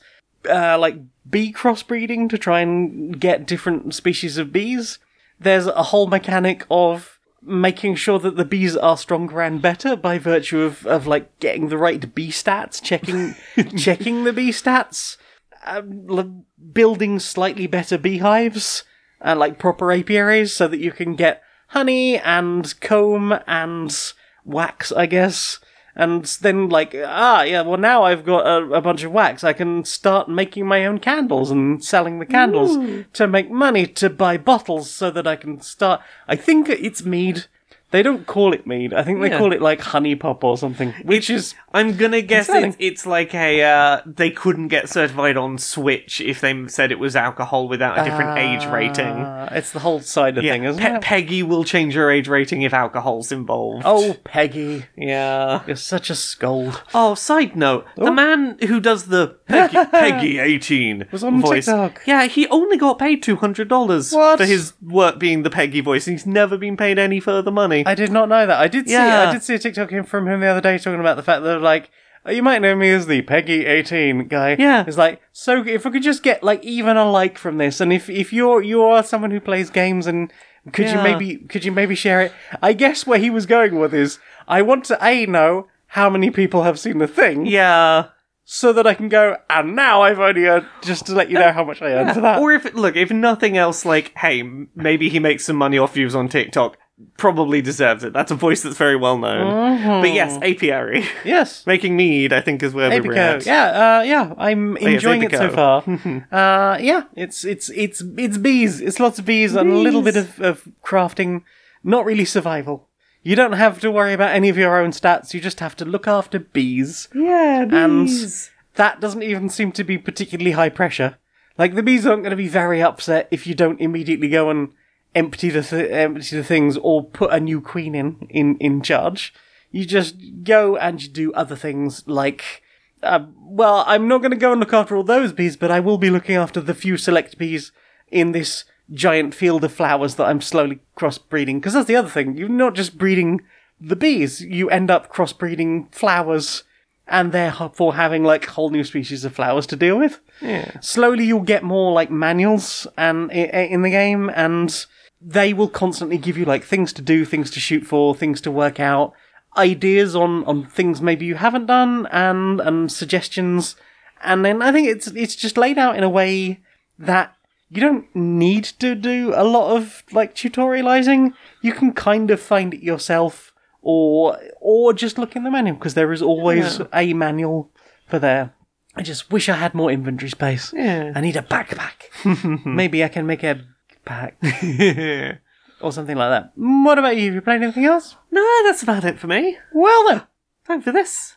uh, like bee crossbreeding to try and get different species of bees. There's a whole mechanic of making sure that the bees are stronger and better by virtue of, of like getting the right bee stats, checking checking the bee stats, um, building slightly better beehives and like proper apiaries so that you can get honey and comb and wax, I guess. And then, like, ah, yeah, well, now I've got a, a bunch of wax. I can start making my own candles and selling the candles to make money to buy bottles so that I can start. I think it's mead. They don't call it mead. I think they Yeah. call it, like, honey pop or something, which is. I'm gonna guess it's, it's like a uh, they couldn't get certified on Switch if they said it was alcohol without a different age rating. Uh, it's the whole cider Yeah, thing, isn't Pe- it? PEGI will change your age rating if alcohol's involved. oh, PEGI. yeah. You're such a scold. Oh, side note: the man who does the PEGI, PEGI eighteen Was on voice, TikTok. yeah, he only got paid two hundred dollars What? for his work being the PEGI voice. He's never been paid any further money. I did not know that. I did see. Yeah. I did see a TikTok from him the other day talking about the fact that like. "Oh, You might know me as the PEGI eighteen guy. Yeah. it's like so. If we could just get like even a like from this, and if if you're you are someone who plays games, and could you Yeah. maybe could you maybe share it? I guess where he was going with is I want to a know how many people have seen the thing, yeah. so that I can go. And now I've only earned just to let you know how much I earned for that. Or if look, if nothing else, like, hey, m- maybe he makes some money off views on TikTok. Probably deserves it. That's a voice that's very well known. But yes, apiary. yes, Making mead, I think, is where we were Apico. at. Yeah, uh, yeah. I'm yes, enjoying it so far. uh, yeah, it's it's it's it's bees. It's lots of bees, and a little bit of, of crafting. Not really survival. You don't have to worry about any of your own stats. You just have to look after bees. Yeah, And bees. that doesn't even seem to be particularly high pressure. Like the bees aren't going to be very upset if you don't immediately go and empty the th- empty the things or put a new queen in in in charge. You just go and you do other things like. Uh, well, I'm not going to go and look after all those bees, but I will be looking after the few select bees in this giant field of flowers that I'm slowly crossbreeding. Because that's the other thing. You're not just breeding the bees, you end up crossbreeding flowers and therefore having like whole new species of flowers to deal with. Yeah. Slowly, you'll get more like manuals and in the game, and they will constantly give you like things to do, things to shoot for, things to work out, ideas on on things maybe you haven't done, and and suggestions. And then I think it's it's just laid out in a way that you don't need to do a lot of like tutorializing. You can kind of find it yourself, or or just look in the manual because there is always a manual for there. I just wish I had more inventory space. Yeah. I need a backpack. Maybe I can make a pack or something like that. What about you? Have you played anything else? no, that's about it for me. Well then, Time for this.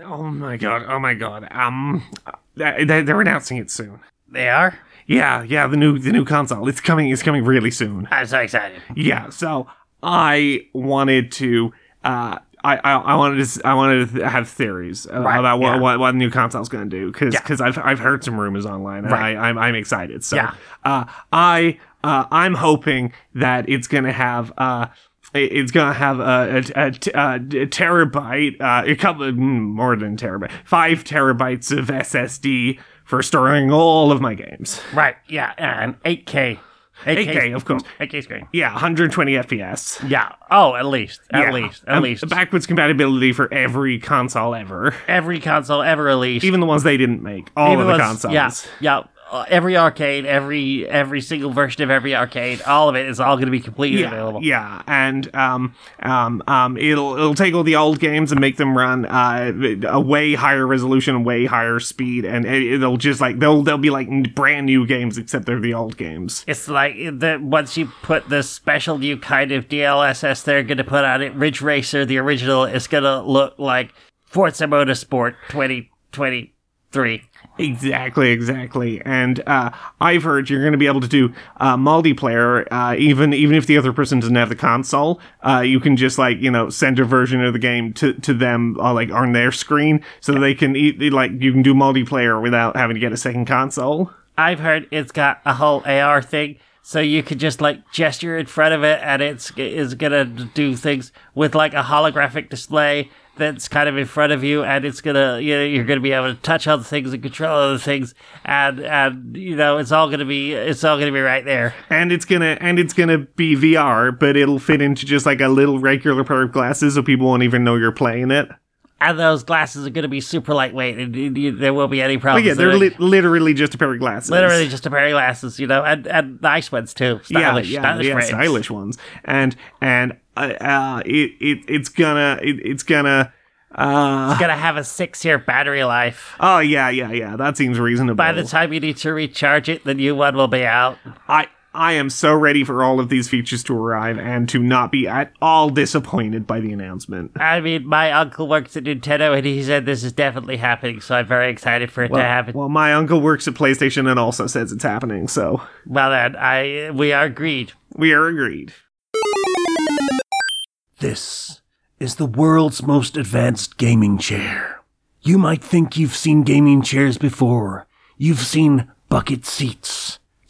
Oh my god! Oh my god! Um, they, they're announcing it soon. They are. Yeah, yeah. The new the new console. It's coming. It's coming really soon. I'm so excited. Yeah. So I wanted to. Uh, I, I, I wanted to I wanted to have theories uh, Right, about what, yeah. what what the new console's going to do because Yeah. I've I've heard some rumors online and Right. I I'm, I'm excited so Yeah. uh I uh I'm hoping that it's going to have uh it's gonna have a, a, a, a terabyte, uh, a couple mm, more than terabyte, five terabytes of SSD for storing all of my games. Right. Yeah. And 8K. 8K, of course. 8K screen. Yeah, 120 FPS. Yeah. Oh, at least. At Yeah. least. At Um, least. backwards compatibility for every console ever, Every console ever released. even the ones they didn't make. All of the was- consoles. Yeah. Yeah. Uh, every arcade, every every single version of every arcade, all of it is all going to be completely Yeah, available. yeah, and um, um, um, it'll it'll take all the old games and make them run uh, a way higher resolution, way higher speed, and it- it'll just like they'll they'll be like brand new games except they're the old games. It's like the once you put the special new kind of DLSS they're going to put on it, Ridge Racer, the original, is going to look like Forza Motorsport 2023. Exactly, exactly. And uh, I've heard you're going to be able to do uh, multiplayer, uh, even even if the other person doesn't have the console. Uh, you can just like you know send a version of the game to to them uh, like on their screen, so they can eat like you can do multiplayer without having to get a second console. I've heard it's got a whole AR thing, so you could just like gesture in front of it, and it's is gonna do things with like a holographic display that's kind of in front of you, and it's gonna you know you're gonna be able to touch other things and control other things, and and you know it's all gonna be it's all gonna be right there. and it's gonna and it's gonna be VR, but it'll fit into just like a little regular pair of glasses, so people won't even know you're playing it. And those glasses are gonna be super lightweight, and, and you- there won't be any problems. But yeah, they're li- literally just a pair of glasses. literally just a pair of glasses, you know, and and nice ones too, stylish, yeah, yeah, stylish yeah, stylish ones, and and uh, uh it, it it's gonna it, it's gonna uh Gonna have a six-year battery life. oh yeah yeah yeah that seems reasonable. By the time you need to recharge it, the new one will be out. I I am so ready for all of these features to arrive and to not be at all disappointed by the announcement. I mean, my uncle works at Nintendo, and he said this is definitely happening. So I'm very excited for it to happen. Well, my uncle works at PlayStation and also says it's happening, so Well then, I we are agreed. we are agreed. This is the world's most advanced gaming chair. You might think you've seen gaming chairs before. You've seen bucket seats,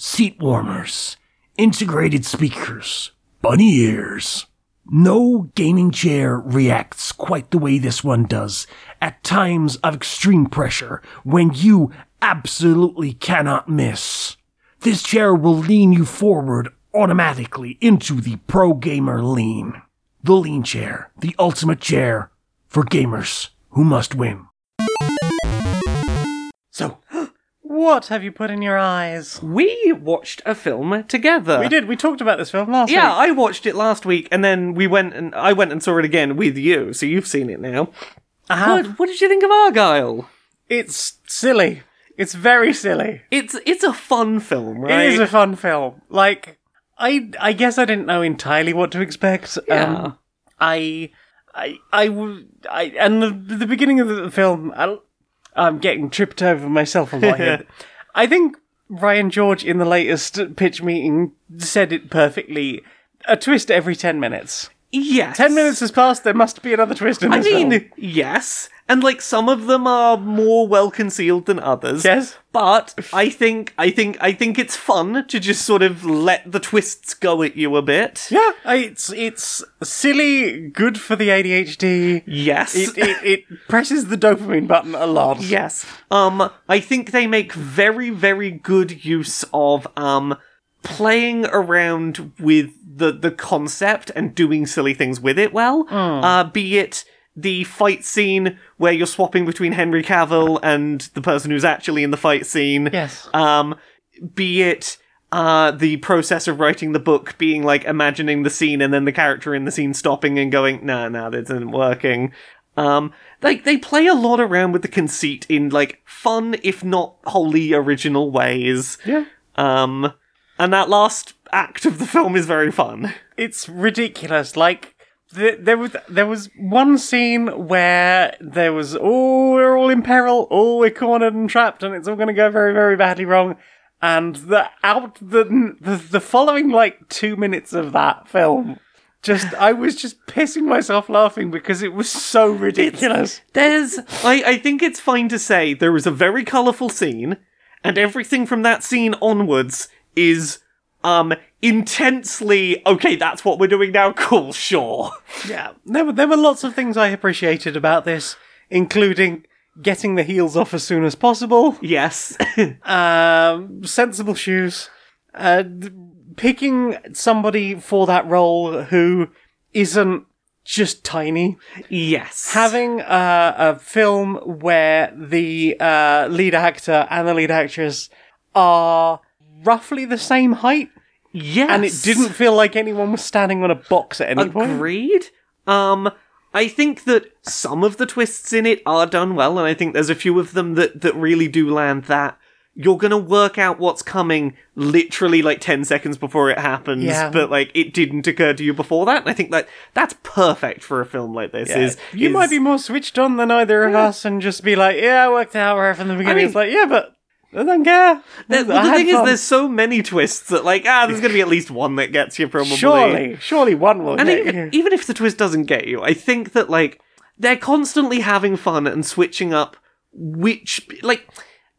seat warmers, integrated speakers, bunny ears. No gaming chair reacts quite the way this one does at times of extreme pressure when you absolutely cannot miss. This chair will lean you forward automatically into the pro gamer lean. The lean chair, the ultimate chair for gamers who must win. What have you put in your eyes? We watched a film together. We did. We talked about this film last week. Yeah, week. I watched it last week, and then we went and I went and saw it again with you. So you've seen it now. I have. What, what did you think of Argylle? It's silly. It's very silly. It's it's a fun film, right? It is a fun film. Like, I I guess I didn't know entirely what to expect. Yeah. Um, I and the, the beginning of the film, I, I'm getting tripped over myself a lot here. I think Ryan George in the latest pitch meeting said it perfectly. A twist every 10 minutes. yes. 10 minutes has passed, there must be another twist in I this mean, film. yes, and like some of them are more well concealed than others. Yes. but I think I think I think it's fun to just sort of let the twists go at you a bit. Yeah, it's it's silly, good for the ADHD. Yes. It, it, it presses the dopamine button a lot. Yes. Um, I think they make very, very good use of um playing around with the the concept and doing silly things with it well. Uh, be it the fight scene where you're swapping between Henry Cavill and the person who's actually in the fight scene. Yes. Um, be it uh the process of writing the book being like imagining the scene and then the character in the scene stopping and going, nah, nah, this isn't working. Um, like they play a lot around with the conceit in like fun, if not wholly original ways. Yeah. Um, and that last act of the film is very fun. It's ridiculous. Like there was there was one scene where there was oh we're all in peril, oh we're cornered and trapped, and it's all going to go very very badly wrong. And the out the the the following like two minutes of that film, just I was just pissing myself laughing because it was so ridiculous. There's, I, I think it's fine to say there was a very colourful scene, and everything from that scene onwards is, um, intensely, okay, that's what we're doing now, cool, sure. Yeah, there were there were lots of things I appreciated about this, including getting the heels off as soon as possible. Yes. um, sensible shoes, uh, d- picking somebody for that role who isn't just tiny. yes. Having uh, a film where the uh, lead actor and the lead actress are roughly the same height, yes. and it didn't feel like anyone was standing on a box at any point. Agreed. Um, I think that some of the twists in it are done well, and I think there's a few of them that, that really do land that. You're gonna work out what's coming literally like 10 seconds before it happens, Yeah. but like it didn't occur to you before that, and I think that that's perfect for a film like this. Is you is- might be more switched on than either of us and just be like, yeah, I worked out right from the beginning. mean- it's like, yeah, but I don't care. The, well, the thing is, fun. there's so many twists that like ah, there's gonna be at least one that gets you probably. surely, surely one will And get even, you. even if the twist doesn't get you, I think that like they're constantly having fun and switching up which like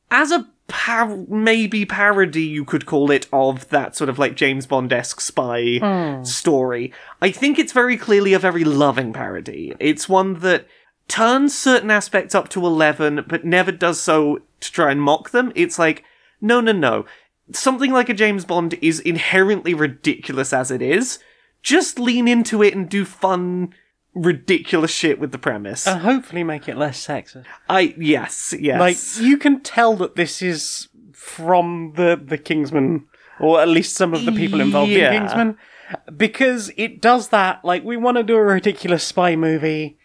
as a par- maybe parody you could call it of that sort of like James Bond-esque spy story. I think it's very clearly a very loving parody. It's one that turns certain aspects up to 11 but never does so to try and mock them. It's like no no no. Something like a James Bond is inherently ridiculous as it is just lean into it and do fun, ridiculous shit with the premise. and hopefully make it less sexist. I yes, yes. Like you can tell that this is from the the Kingsman, or at least some of the people involved Yeah. in Kingsman, because it does that. Like we want to do a ridiculous spy movie.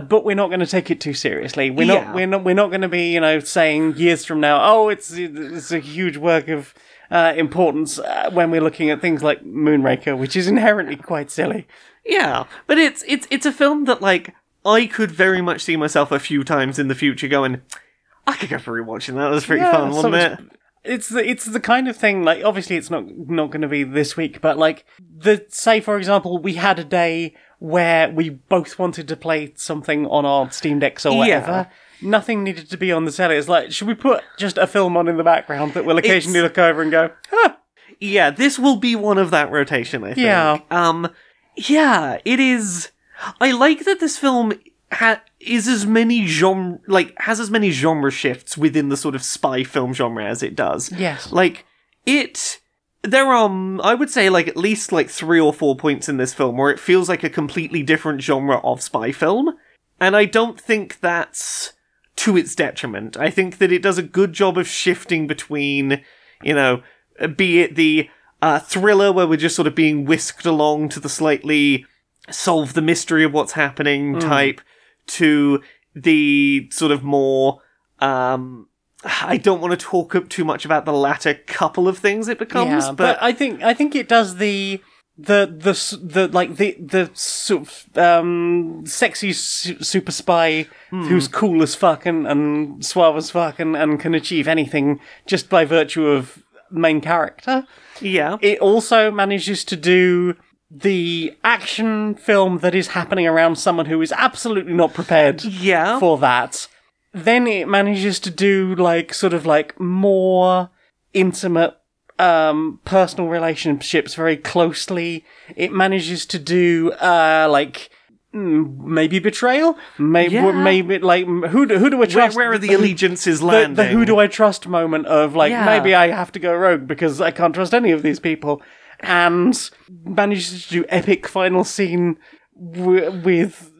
But we're not going to take it too seriously. We're Yeah. not. We're not. We're not going to be, you know, saying years from now, "Oh, it's it's a huge work of uh, importance." Uh, when we're looking at things like Moonraker, which is inherently quite silly. yeah, but it's it's it's a film that like I could very much see myself a few times in the future going. I could go for rewatching that. That was pretty Yeah, fun, wasn't it? it's- It's the it's the kind of thing like obviously it's not not going to be this week, but like the say for example we had a day where we both wanted to play something on our Steam decks or whatever. Yeah. Nothing needed to be on the telly. It's like should we put just a film on in the background that we'll occasionally It's- look over and go, huh, Yeah, this will be one of that rotation. I think. Yeah. Um. Yeah, it is. I like that this film ha- is as many genre like has as many genre shifts within the sort of spy film genre as it does. Yes. Like it. There are, um, I would say, like at least like three or four points in this film where it feels like a completely different genre of spy film, and I don't think that's to its detriment. I think that it does a good job of shifting between, you know, be it the uh, thriller where we're just sort of being whisked along to the slightly solve the mystery of what's happening type, to the sort of more, um, I don't want to talk up too much about the latter couple of things it becomes, yeah, but, but I think I think it does the the the the like the the sort of um sexy su- super spy Hmm. who's cool as fuck and, and suave as fuck and, and can achieve anything just by virtue of main character. yeah, It also manages to do the action film that is happening around someone who is absolutely not prepared yeah, for that. Then it manages to do like sort of like more intimate um personal relationships very closely. It manages to do uh like mm, maybe betrayal, maybe Yeah. maybe like who do, who do I trust? where are the allegiances the, landing? the who do I trust moment of like Yeah. maybe I have to go rogue because I can't trust any of these people, and manages to do epic final scene w- with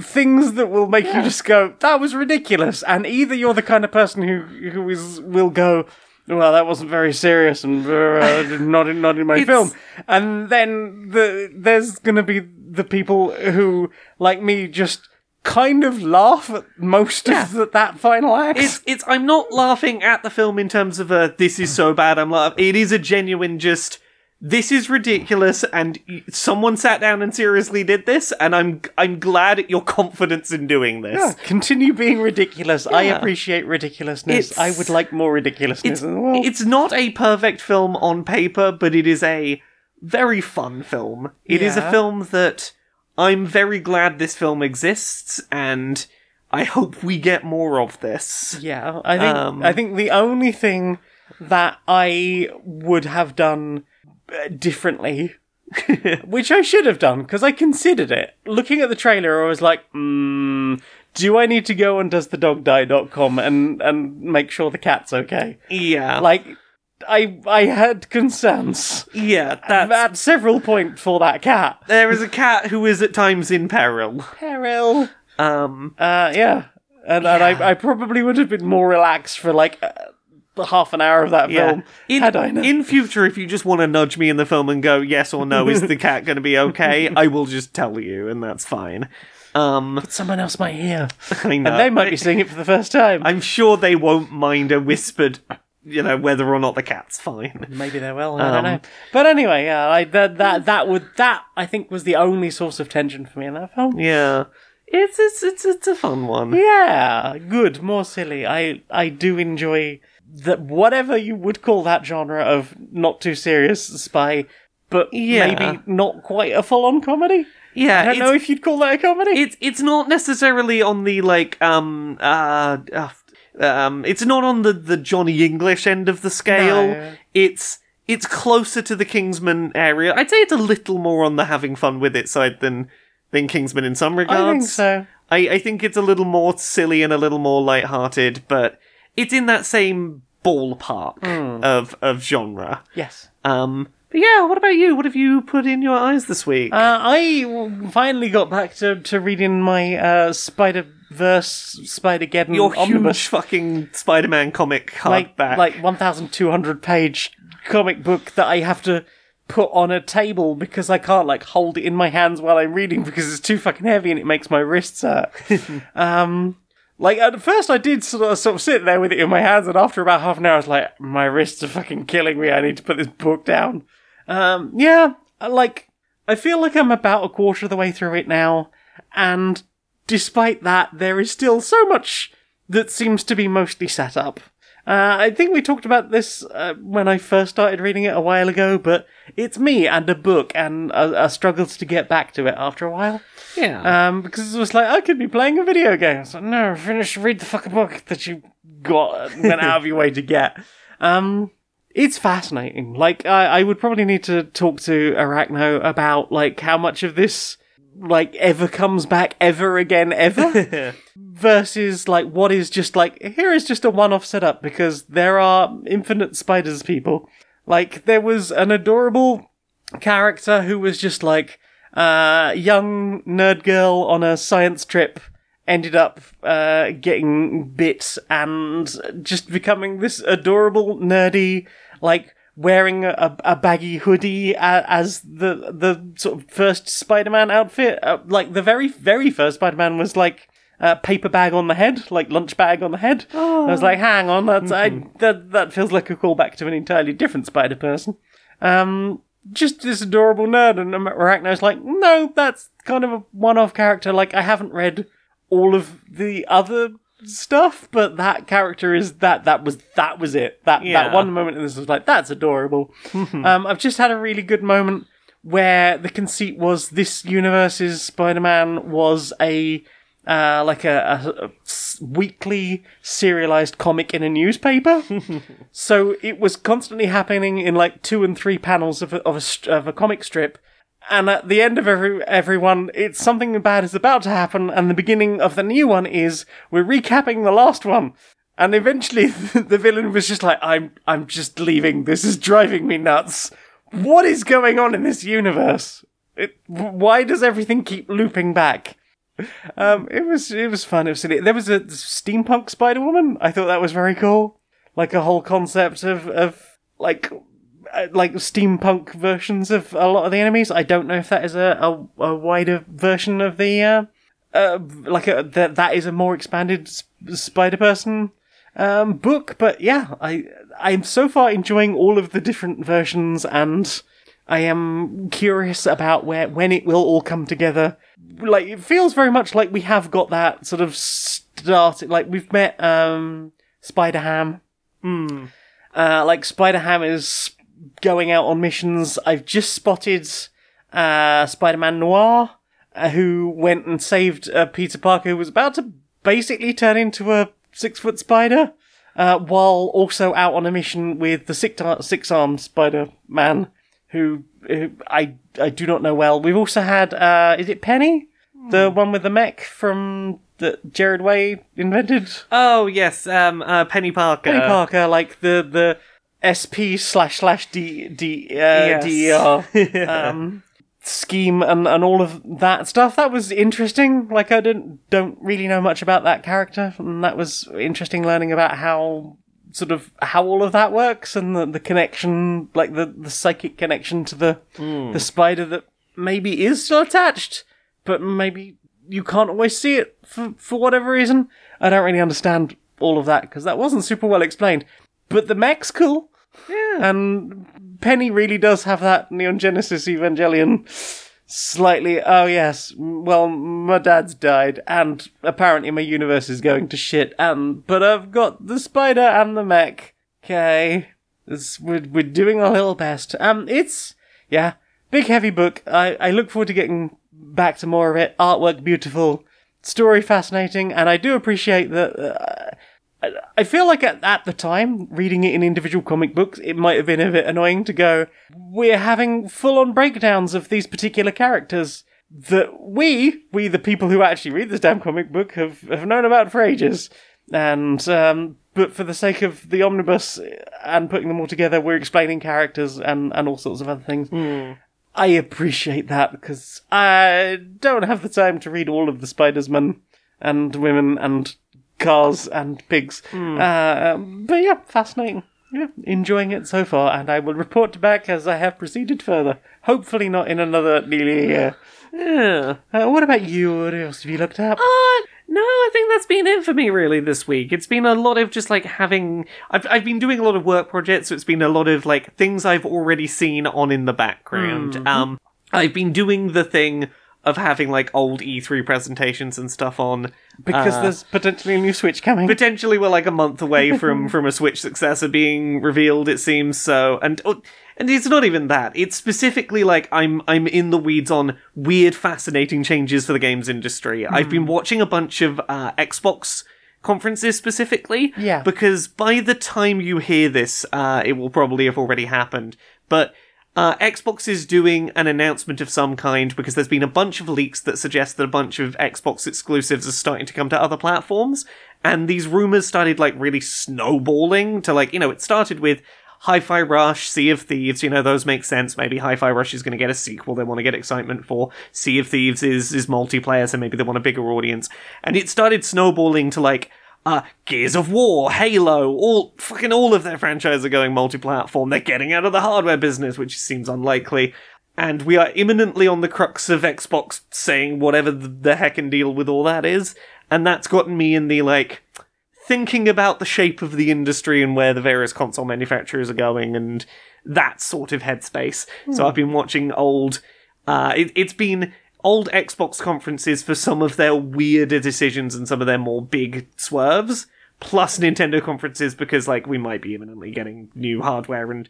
things that will make you just go that was ridiculous, and either you're the kind of person who who is will go. Well, that wasn't very serious, and uh, not in not in my It's- film. And then the there's gonna be the people who, like me, just kind of laugh at most of the, that final act. it's it's I'm not laughing at the film in terms of a this is so bad I'm laughing. It is a genuine just this is ridiculous and someone sat down and seriously did this and I'm I'm glad at your confidence in doing this. Yeah, continue being ridiculous. I appreciate ridiculousness. It's- I would like more ridiculousness It's in the world. it's not a perfect film on paper, but it is a very fun film. It is a film that I'm very glad this film exists and I hope we get more of this. Yeah, I think Um, I think the only thing that I would have done differently, which I should have done because I considered it. Looking at the trailer, I was like, mm, "Do I need to go on doesthedogdie.com and and make sure the cat's okay?" Yeah. Like, I I had concerns yeah, that's at several points for that cat. there is a cat who is at times in peril. Peril. Um Uh, yeah. And, and I, I probably would have been more relaxed for like uh, half an hour of that yeah. film In, had I known. in future, if you just want to nudge me in the film and go yes or no, is the cat going to be okay? I will just tell you, and that's fine. Um, Someone else might hear. I know. And they might be seeing it for the first time. I'm sure they won't mind a whispered, you know, whether or not the cat's fine. Maybe they will. I Um, don't know. But anyway, yeah, I, that that that would that I think was the only source of tension for me in that film. Yeah, it's it's it's it's a fun one. Yeah, good, more silly. I I do enjoy that whatever you would call that genre of not too serious spy, but Yeah. maybe not quite a full on comedy. Yeah, I don't know if you'd call that a comedy. it's it's not necessarily on the like um uh, uh um it's not on the the Johnny English end of the scale. No. It's it's closer to the Kingsman area. I'd say it's a little more on the having fun with it side than than Kingsman in some regards. I think so. I, I think it's a little more silly and a little more light-hearted, but it's in that same ballpark Hmm. of of genre. Yes. Um, but yeah, what about you? What have you put in your eyes this week? Uh, I finally got back to, to reading my uh, Spider Verse Spider Geddon your omnibus, huge fucking Spider-Man comic like hardback. like one thousand two hundred page comic book that I have to put on a table because I can't like hold it in my hands while I'm reading because it's too fucking heavy and it makes my wrists hurt. um, like at first I did sort of, sort of sit there with it in my hands, and after about half an hour, I was like, my wrists are fucking killing me. I need to put this book down. Um, yeah, like I feel like I'm about a quarter of the way through it now, and despite that, there is still so much that seems to be mostly set up. Uh, I think we talked about this uh, when I first started reading it a while ago, but it's me and a book, and I, I struggled to get back to it after a while. yeah. Um, because it was like I could be playing a video game. I was like, no, finish, read the fucking book that you got and went out of your way to get. Um, it's fascinating. Like I, I would probably need to talk to Arachno about like how much of this like ever comes back ever again ever? Versus like what is just like here is just a one-off setup because there are infinite spiders people. Like there was an adorable character who was just like uh young nerd girl on a science trip ended up uh getting bit and just becoming this adorable nerdy like wearing a, a baggy hoodie as the the sort of first Spider-Man outfit. Uh, like the very very first Spider-Man was like a paper bag on the head like lunch bag on the head. I was like hang on that's I that that feels like a callback to an entirely different Spider person. Um just this adorable nerd and Arachno's like no that's kind of a one-off character. Like I haven't read all of the other stuff but that character is that that was that was it that Yeah. that one moment in this was like that's adorable um I've just had a really good moment where the conceit was this universe's Spider-Man was a uh, like a, a- a s- weekly serialized comic in a newspaper. so it was constantly happening in like two and three panels of a, of a, st- of a comic strip. And at the end of every everyone, it's something bad is about to happen, and the beginning of the new one is we're recapping the last one. And eventually, the villain was just like, "I'm, I'm just leaving. This is driving me nuts. What is going on in this universe? It, why does everything keep looping back?" Um, it was, it was fun. It was silly. There was a steampunk Spider Woman. I thought that was very cool. Like a whole concept of, of like, like steampunk versions of a lot of the enemies. I don't know if that is a, a, a wider version of the, uh, uh, like a, that, that is a more expanded Spider Person um, book. But yeah, I I'm so far enjoying all of the different versions and I am curious about where when it will all come together. Like it feels very much like we have got that sort of started. Like we've met um, Spider Ham. Hmm. Uh, like Spider Ham is going out on missions. I've just spotted uh, Spider Man Noir, uh, who went and saved uh, Peter Parker, who was about to basically turn into a six foot spider, uh, while also out on a mission with the six six armed Spider Man, who, who I I do not know well. We've also had uh, is it Penny, the one with the mech from that Gerard Way invented. Oh yes, um, uh, Penny Parker. Penny Parker, like the the SP slash slash D D uh, Yes. DER um, scheme and, and all of that stuff. That was interesting. Like I didn't don't really know much about that character, and that was interesting learning about how sort of how all of that works and the, the connection, like the the psychic connection to the the spider that maybe is still attached, but maybe you can't always see it for for whatever reason. I don't really understand all of that because that wasn't super well explained. But the mech's cool. Yeah. And Penny really does have that Neon Genesis Evangelion slightly. Oh, yes, well, my dad's died, and apparently my universe is going to shit, and but I've got the spider and the mech. Okay. We're, we're doing our little best. Um, it's, yeah, big heavy book. I, I look forward to getting back to more of it. Artwork beautiful, story fascinating, and I do appreciate that. Uh, I- feel like at, at the time, reading it in individual comic books, it might have been a bit annoying to go, we're having full on breakdowns of these particular characters that we, we the people who actually read this damn comic book, have, have known about for ages. And, um, but for the sake of the omnibus and putting them all together, we're explaining characters and, and all sorts of other things. I appreciate that because I don't have the time to read all of the Spider's Men and women and cars and pigs. Uh, but yeah, fascinating. Yeah, enjoying it so far, and I will report back as I have proceeded further. Hopefully, not in another nearly year. Yeah. Uh, what about you? What else have you looked up? Uh, no, I think that's been it for me really this week. It's been a lot of just like having I've I've been doing a lot of work projects, so it's been a lot of like things I've already seen on in the background. Um I've been doing the thing of having like old E3 presentations and stuff on Because uh, there's potentially a new Switch coming. potentially we're like a month away from from a Switch successor being revealed. It seems so, and oh, and it's not even that. It's specifically like I'm I'm in the weeds on weird, fascinating changes for the games industry. I've been watching a bunch of uh, Xbox conferences specifically, Yeah. because by the time you hear this, uh, it will probably have already happened. But uh, Xbox is doing an announcement of some kind because there's been a bunch of leaks that suggest that a bunch of Xbox exclusives are starting to come to other platforms. And these rumors started like really snowballing to like, you know, it started with Hi-Fi Rush, Sea of Thieves, you know, those make sense. Maybe Hi-Fi Rush is going to get a sequel they want to get excitement for. Sea of Thieves is, is multiplayer, so maybe they want a bigger audience. And it started snowballing to like, uh, Gears of War, Halo, all fucking all of their franchises are going multi-platform. They're getting out of the hardware business, which seems unlikely. And we are imminently on the crux of Xbox saying whatever the, heck and deal with all that is. And that's gotten me in the like thinking about the shape of the industry and where the various console manufacturers are going and that sort of headspace. So I've been watching old. Uh, it, it's been old Xbox conferences for some of their weirder decisions and some of their more big swerves, plus Nintendo conferences because like we might be imminently getting new hardware and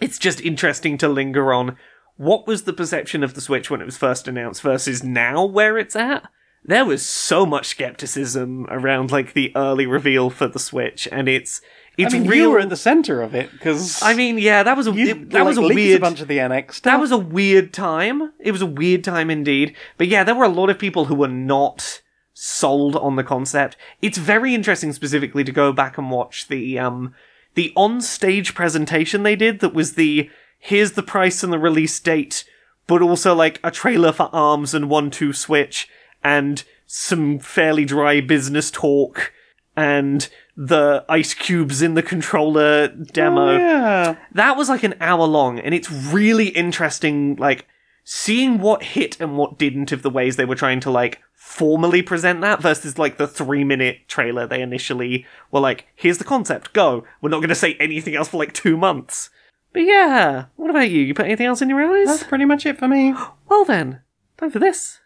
it's just interesting to linger on what was the perception of the Switch when it was first announced versus now where it's at. There was so much skepticism around like the early reveal for the Switch, and it's it's I mean, real. you were at the center of it because I mean, yeah, that was a you, it- that was a weird a bunch of the NX stuff. that was a weird time. It was a weird time indeed. But yeah, there were a lot of people who were not sold on the concept. It's very interesting specifically to go back and watch the um the on-stage presentation they did that was the here's the price and the release date, but also like a trailer for ARMS and 1-2 Switch and some fairly dry business talk and the ice cubes in the controller demo Oh, yeah. that was like an hour long and it's really interesting like seeing what hit and what didn't of the ways they were trying to like formally present that versus like the three minute trailer they initially were like here's the concept go we're not going to say anything else for like two months But yeah, what about you? You put anything else in your eyes? That's pretty much it for me. Well then, time for this.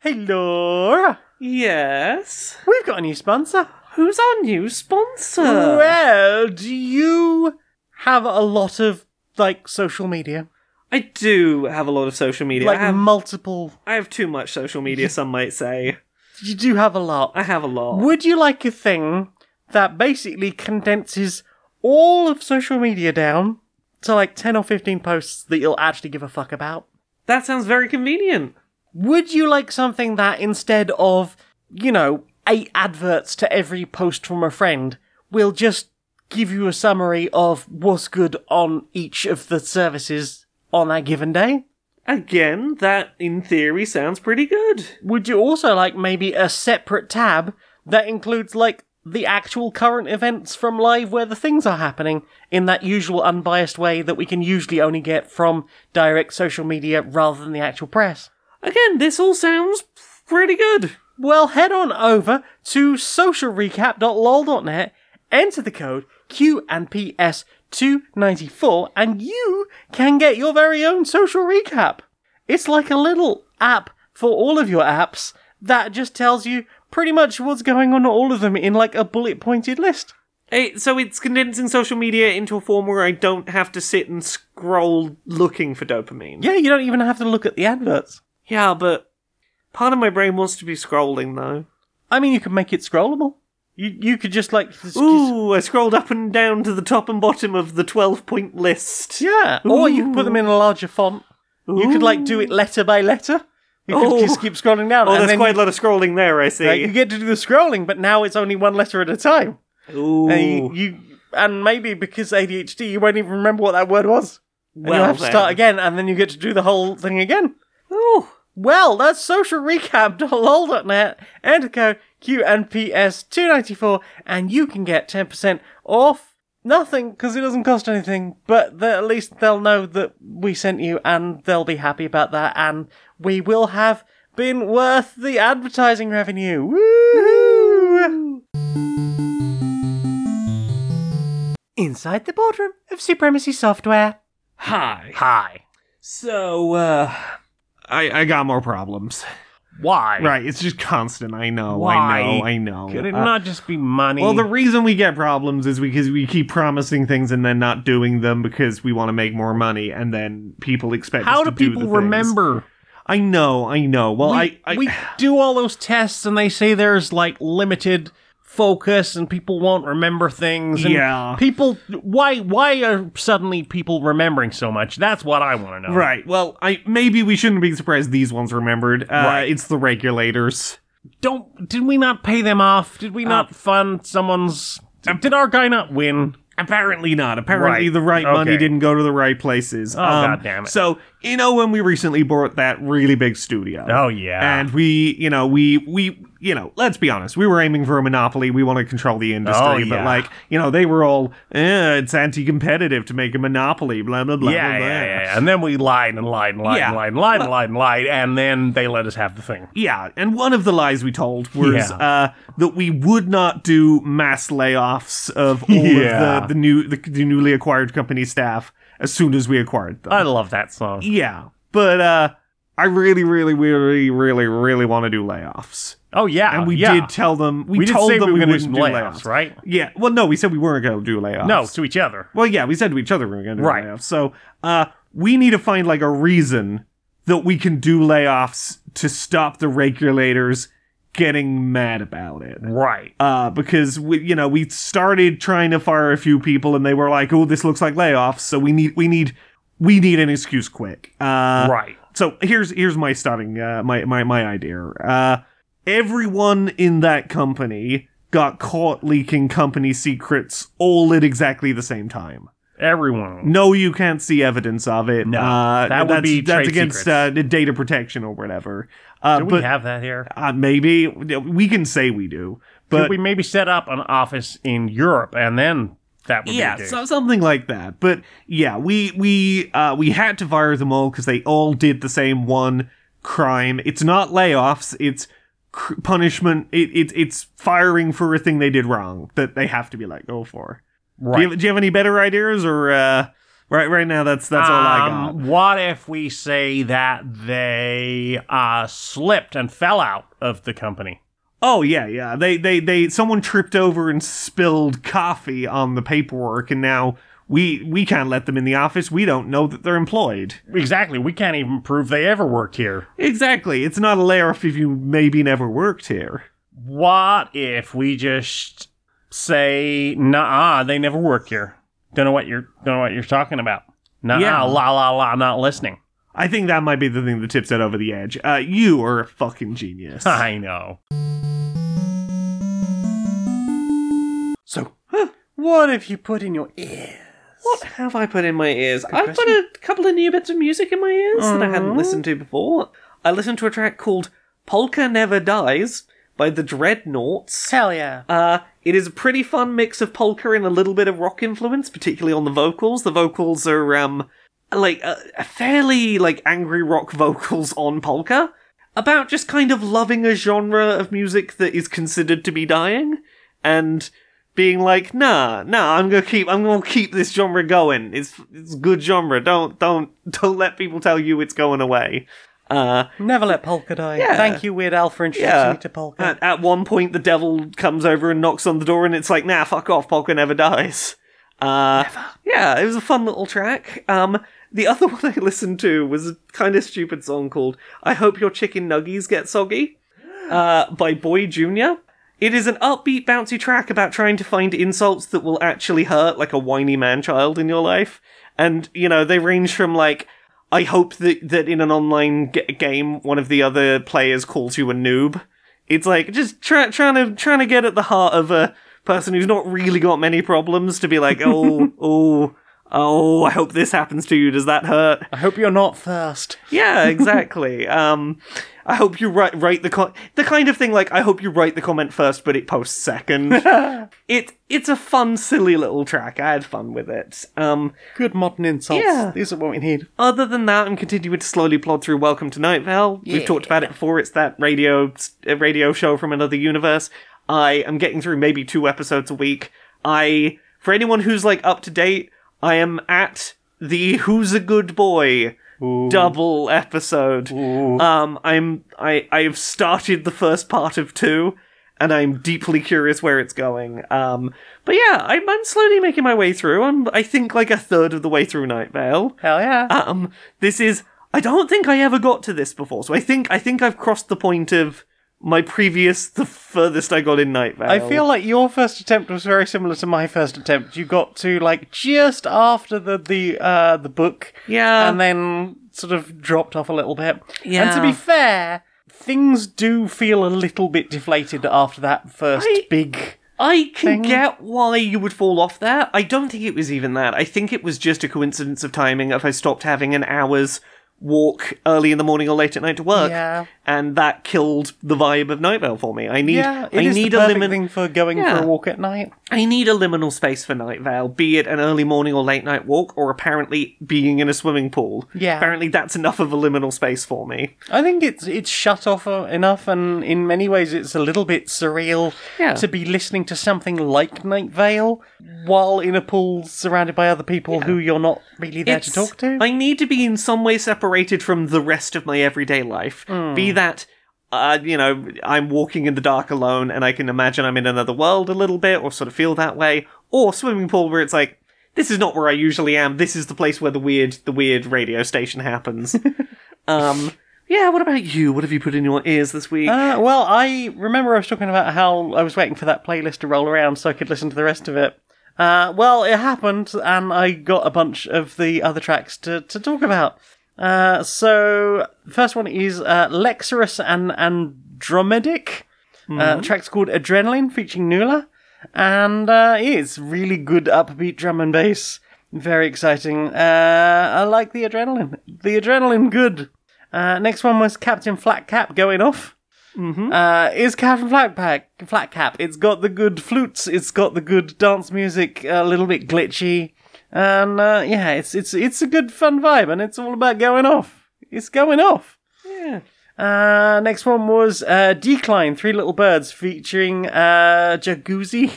Hey, Laura. Yes. We've got a new sponsor. Who's our new sponsor? Well, do you have a lot of, like, social media? I do have a lot of social media. Like, I have multiple. I have too much social media, some might say. You do have a lot. I have a lot. Would you like a thing that basically condenses all of social media down to like 10 or 15 posts that you'll actually give a fuck about? That sounds very convenient. Would you like something that instead of, you know, eight adverts to every post from a friend, will just give you a summary of what's good on each of the services on that given day? Again, that in theory sounds pretty good. Would you also like maybe a separate tab that includes like the actual current events from live where the things are happening in that usual unbiased way that we can usually only get from direct social media rather than the actual press? Again, this all sounds pretty good. Well, head on over to socialrecap.lol.net, enter the code Q and PS 294, and you can get your very own social recap. It's like a little app for all of your apps that just tells you pretty much what's going on all of them in like a bullet pointed list. Hey, so it's condensing social media into a form where I don't have to sit and scroll looking for dopamine. Yeah, you don't even have to look at the adverts. Yeah, but part of my brain wants to be scrolling though. I mean, you could make it scrollable. You you could just like Ooh, I scrolled up and down to the top and bottom of the 12 point list. Yeah, or you could put them in a larger font. You could like do it letter by letter. You could Oh. just keep scrolling down. Oh, and there's then quite you, a lot of scrolling there, I see. like, you get to do the scrolling, but now it's only one letter at a time. Ooh. And you, you and maybe because ADHD, you won't even remember what that word was. And Well, you'll have to then. start again, and then you get to do the whole thing again. Ooh. Well, that's socialrecap.lol.net. Enter code QNPS294, and you can get 10% off nothing because it doesn't cost anything, but the, at least they'll know that we sent you and they'll be happy about that, and we will have been worth the advertising revenue. Woo! Inside the boardroom of Supremacy Software. Hi. Hi. So, uh. I, I got more problems. Why? Right, it's just constant. I know, Why? I know, I know. Could it Uh, not just be money? Well, the reason we get problems is because we keep promising things and then not doing them because we want to make more money, and then people expect How do people things. remember? I know, I know. Well, we, I, I we do all those tests and they say there's like limited focus and people won't remember things and Yeah. people why why are suddenly people remembering so much that's what i want to know right. Well, I maybe we shouldn't be surprised these ones remembered. Uh, Right. It's the regulators. don't did we not pay them off did we not fund someone's did our guy not win Apparently not. Apparently Right. the right Okay. money didn't go to the right places. Oh God damn it. So you know when we recently bought that really big studio. oh yeah And we, you know, we we you know, let's be honest, we were aiming for a monopoly. We want to control the industry, Oh, yeah. but like, you know, they were all, eh, it's anti-competitive to make a monopoly, blah blah blah. yeah, blah, blah. yeah, yeah. And then we lied and lied and lied Yeah. and lied and lied and lied and lied, and then they let us have the thing. Yeah, and one of the lies we told was uh, that we would not do mass layoffs of all of the, the new the, the newly acquired company staff as soon as we acquired them. I love that song. yeah, but uh, I really, really, really, really, really want to do layoffs. Oh yeah, And we yeah. did tell them. We, We told say them we were do wouldn't do layoffs, layoffs, right? Yeah. Well, no, we said we weren't going to do layoffs. No, to each other. Well, yeah, we said to each other we were going to do Right. layoffs. So, uh, we need to find like a reason that we can do layoffs to stop the regulators getting mad about it. Right. Uh, because we, you know, we started trying to fire a few people, and they were like, "Oh, this looks like layoffs." So we need, we need, we need an excuse quick. Uh, right. so here's here's my starting uh, my my my idea. Uh, everyone in that company got caught leaking company secrets all at exactly the same time. Everyone. No, you can't see evidence of it. No, uh, that would be that's against uh, data protection or whatever. Uh, Do we have that here? uh, maybe we can say we do, Could but we maybe set up an office in Europe and then that would yeah, be so, something like that. But yeah, we we uh, we had to fire them all because they all did the same one crime. It's not layoffs. It's cr- punishment. It, it it's firing for a thing they did wrong that they have to be let go for. Do, you have, do you have any better ideas, or uh, right right now that's that's all I got. Um, what if we say that they uh, slipped and fell out of the company? Oh yeah, yeah. They they they someone tripped over and spilled coffee on the paperwork, and now we we can't let them in the office. We don't know that they're employed. Exactly. We can't even prove they ever worked here. Exactly. It's not a layoff if you maybe never worked here. What if we just say, "Nah, they never work here. Don't know what you're don't know what you're talking about." Nah, Yeah. la la la, not listening. I think that might be the thing that tips it over the edge. Uh, you are a fucking genius. I know. So, what have you put in your ear? What have I put in my ears? I've put a couple of new bits of music in my ears that I hadn't listened to before. I listened to a track called Polka Never Dies by the Dreadnoughts. Hell yeah. Uh, it is a pretty fun mix of polka and a little bit of rock influence, particularly on the vocals. The vocals are, um, like, a fairly, like, angry rock vocals on polka. About just kind of loving a genre of music that is considered to be dying. And being like, nah, nah, I'm gonna keep, I'm gonna keep this genre going. It's, it's good genre. Don't, don't, don't let people tell you it's going away. Uh, Never let polka die. Yeah. Thank you, Weird Al, for introducing yeah. me to polka. At, at one point, the devil comes over and knocks on the door, and it's like, nah, fuck off, Polka never dies. Uh, Yeah, it was a fun little track. Um, the other one I listened to was a kind of stupid song called "I Hope Your Chicken Nuggies Get Soggy" uh, by Boy Junior. It is an upbeat, bouncy track about trying to find insults that will actually hurt, like a whiny man child in your life. And you know, they range from like. I hope that, that in an online g- game, one of the other players calls you a noob. It's like just try, trying to trying to get at the heart of a person who's not really got many problems to be like, oh, oh, oh, I hope this happens to you. Does that hurt? I hope you're not first. Yeah, exactly. um, I hope you write write the co- the kind of thing like I hope you write the comment first, but it posts second. it it's a fun, silly little track. I had fun with it. Um, Good modern insults. Yeah. These are what we need. other than that, I'm continuing to slowly plod through Welcome to Night Vale. We've talked about it before. It's that radio a radio show from another universe. I am getting through maybe two episodes a week. I for anyone who's like up to date, I am at the Who's a Good Boy double episode. Um, I'm I I have started the first part of two. And I'm deeply curious where it's going. Um, but yeah, I'm, I'm slowly making my way through. I'm, I think, like a third of the way through Night Vale. Hell yeah. Um, this is. I don't think I ever got to this before, so I think I think I've crossed the point of my previous, the furthest I got in Night Vale. I feel like your first attempt was very similar to my first attempt. You got to like just after the the uh the book, Yeah. and then sort of dropped off a little bit. Yeah, and to be fair, things do feel a little bit deflated after that first I- big. I can thing. get why you would fall off there. I don't think it was even that. I think it was just a coincidence of timing if I stopped having an hour's walk early in the morning or late at night to work. Yeah. And that killed the vibe of Night Vale for me. I need Yeah, it I is need a limit thing for going Yeah. for a walk at night. I need a liminal space for Night Vale, be it an early morning or late night walk, or apparently being in a swimming pool. Yeah. Apparently that's enough of a liminal space for me. I think it's it's shut off enough, and in many ways, it's a little bit surreal Yeah. to be listening to something like Night Vale while in a pool surrounded by other people who you're not really there to talk to. I need to be in some way separated from the rest of my everyday life. Hmm. Be that, uh, you know, I'm walking in the dark alone and I can imagine I'm in another world a little bit or sort of feel that way, or swimming pool where it's like, this is not where I usually am. This is the place where the weird, the weird radio station happens. um, yeah. What about you? What have you put in your ears this week? Uh, well, I remember I was talking about how I was waiting for that playlist to roll around so I could listen to the rest of it. Uh, well, it happened, and I got a bunch of the other tracks to, to talk about. Uh, so, first one is uh, Lexurus and Andromedik. Uh, the track's called Adrenaline, featuring Nula. And uh, it's really good upbeat drum and bass. Very exciting. Uh, I like the adrenaline. The adrenaline, good. Uh, next one was Captain Flat Cap going off. Uh, is Captain Flatpack Flat Cap? It's got the good flutes. It's got the good dance music. A little bit glitchy, and uh, yeah, it's it's it's a good fun vibe, and it's all about going off. It's going off. yeah. Uh, next one was uh, Decline, Three Little Birds, featuring uh, Jacuzzi.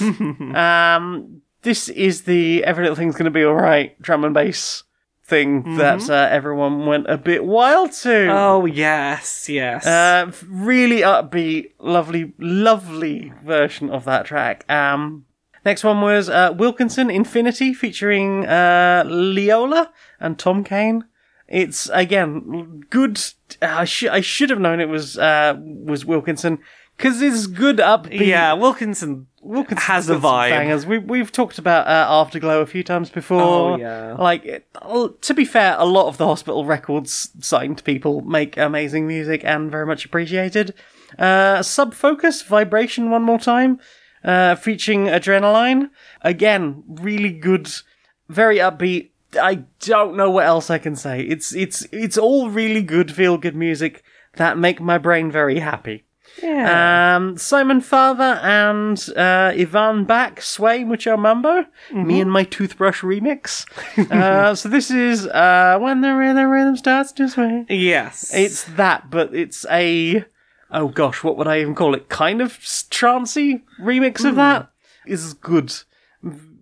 um, this is the every little thing's going to be all right drum and bass thing that uh, everyone went a bit wild to. Oh yes, yes. Uh, really upbeat, lovely, lovely version of that track. Um, next one was uh, Wilkinson Infinity featuring uh, Leola and Tom Cane. It's again good. I should I should have known it was uh, was Wilkinson because it's good upbeat. yeah, Wilkinson Wilkinson has a vibe. Bangers. We we've talked about uh, Afterglow a few times before. Oh, yeah. Like it, to be fair, a lot of the hospital records signed people make amazing music and very much appreciated. Uh, Sub Focus Vibration one more time, uh, featuring Adrenaline. Again, really good, very upbeat. I don't know what else I can say. It's it's it's all really good, feel good music that make my brain very happy. Yeah. Um, Simon Father and uh, Ivan Back, Sway Mucho Mambo, me and my toothbrush remix. uh, so this is uh, when the rhythm, rhythm starts to sway. yes. It's that, but it's a oh gosh, what would I even call it? Kind of trancey remix of that is good.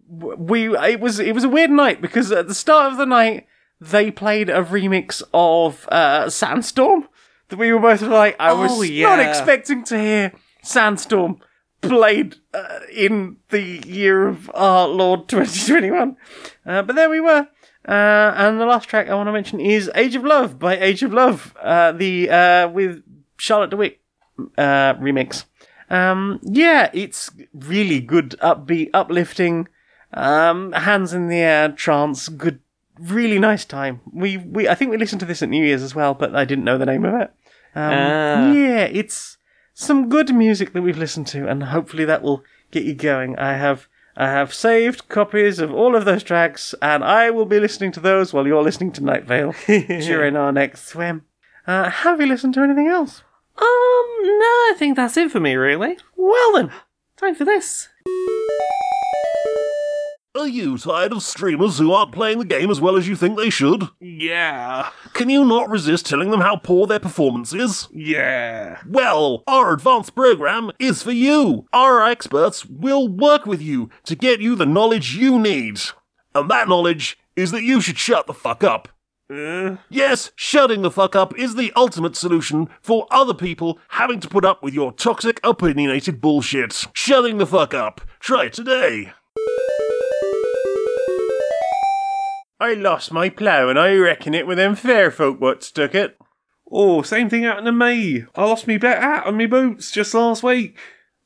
We it was it was a weird night because at the start of the night they played a remix of uh, Sandstorm that we were both like I was Oh, not expecting to hear Sandstorm played uh, in the year of our Lord 2021, uh, but there we were. Uh, and the last track I want to mention is "Age of Love" by Age of Love, uh, the uh, with Charlotte de Witte uh, remix. Um, yeah, it's really good, upbeat, uplifting, um, hands in the air, trance, good, really nice time. We we I think we listened to this at New Year's as well, but I didn't know the name of it. Um, Ah. Yeah, it's some good music that we've listened to, and hopefully that will get you going. I have I have saved copies of all of those tracks, and I will be listening to those while you're listening to Night Vale during our next swim. Uh, have you listened to anything else? um, no, I think that's it for me, really. Well then, Time for this. Are you tired of streamers who aren't playing the game as well as you think they should? Yeah. Can you not resist telling them how poor their performance is? Yeah. Well, our advanced program is for you. Our experts will work with you to get you the knowledge you need. And that knowledge is that you should shut the fuck up. Uh? Yes, shutting the fuck up is the ultimate solution for other people having to put up with your toxic, opinionated bullshit. Shutting the fuck up. Try it today. I lost my plough, and I reckon it were them fair folk what stuck it. Oh, same thing happened to me. I lost me bet hat and me boots just last week.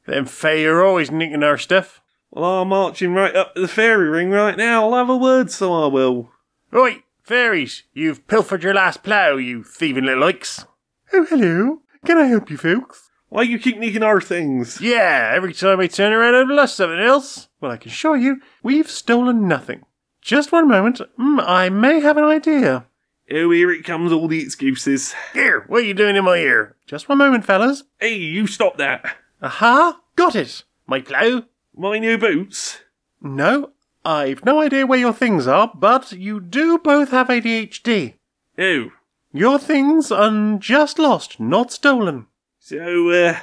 Them fair are always nicking our stuff. Well, I'm marching right up to the fairy ring right now. I'll have a word, so I will. Right, fairies, you've pilfered your last plough, you thieving little ikes. Oh, hello. Can I help you, folks? Why you keep nicking our things? Yeah, every time I turn around, I've lost something else. Well, I can show you, we've stolen nothing. Just one moment. Mm, I may have an idea. Oh, here it comes, all the excuses. Here, what are you doing in my ear? Just one moment, fellas. Hey, you stop that. Aha, got it. My plough? My new boots. No, I've no idea where your things are, but you do both have ADHD. Oh, Your things are just lost, not stolen. so, uh,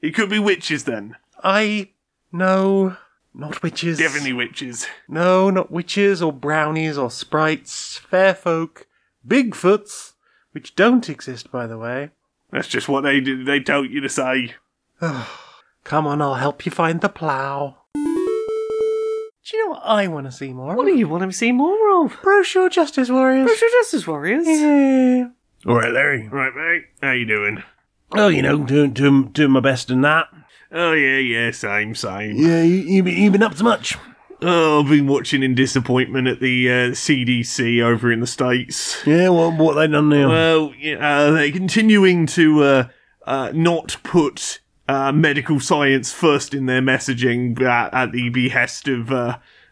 it could be witches then. I. No, not witches. Definitely witches. No, not witches or brownies or sprites, fair folk, Bigfoots, which don't exist, by the way. That's just what they did. They told you to say. Come on, I'll help you find the plough. Do you know what I want to see more? of? What do you want to see more of? Brochure Justice Warriors. Social Justice Warriors. Yeah. All right, Larry. All right, mate. How you doing? Oh, you know, doing, doing, doing my best in that. Oh, yeah, yeah, same, same. Yeah, you, you, been- you been up to much? Oh, I've been watching in disappointment at the uh, CDC over in the States. Yeah, what, what they done now? Well, yeah, uh, they're continuing to uh, uh, not put uh, medical science first in their messaging at, at the behest of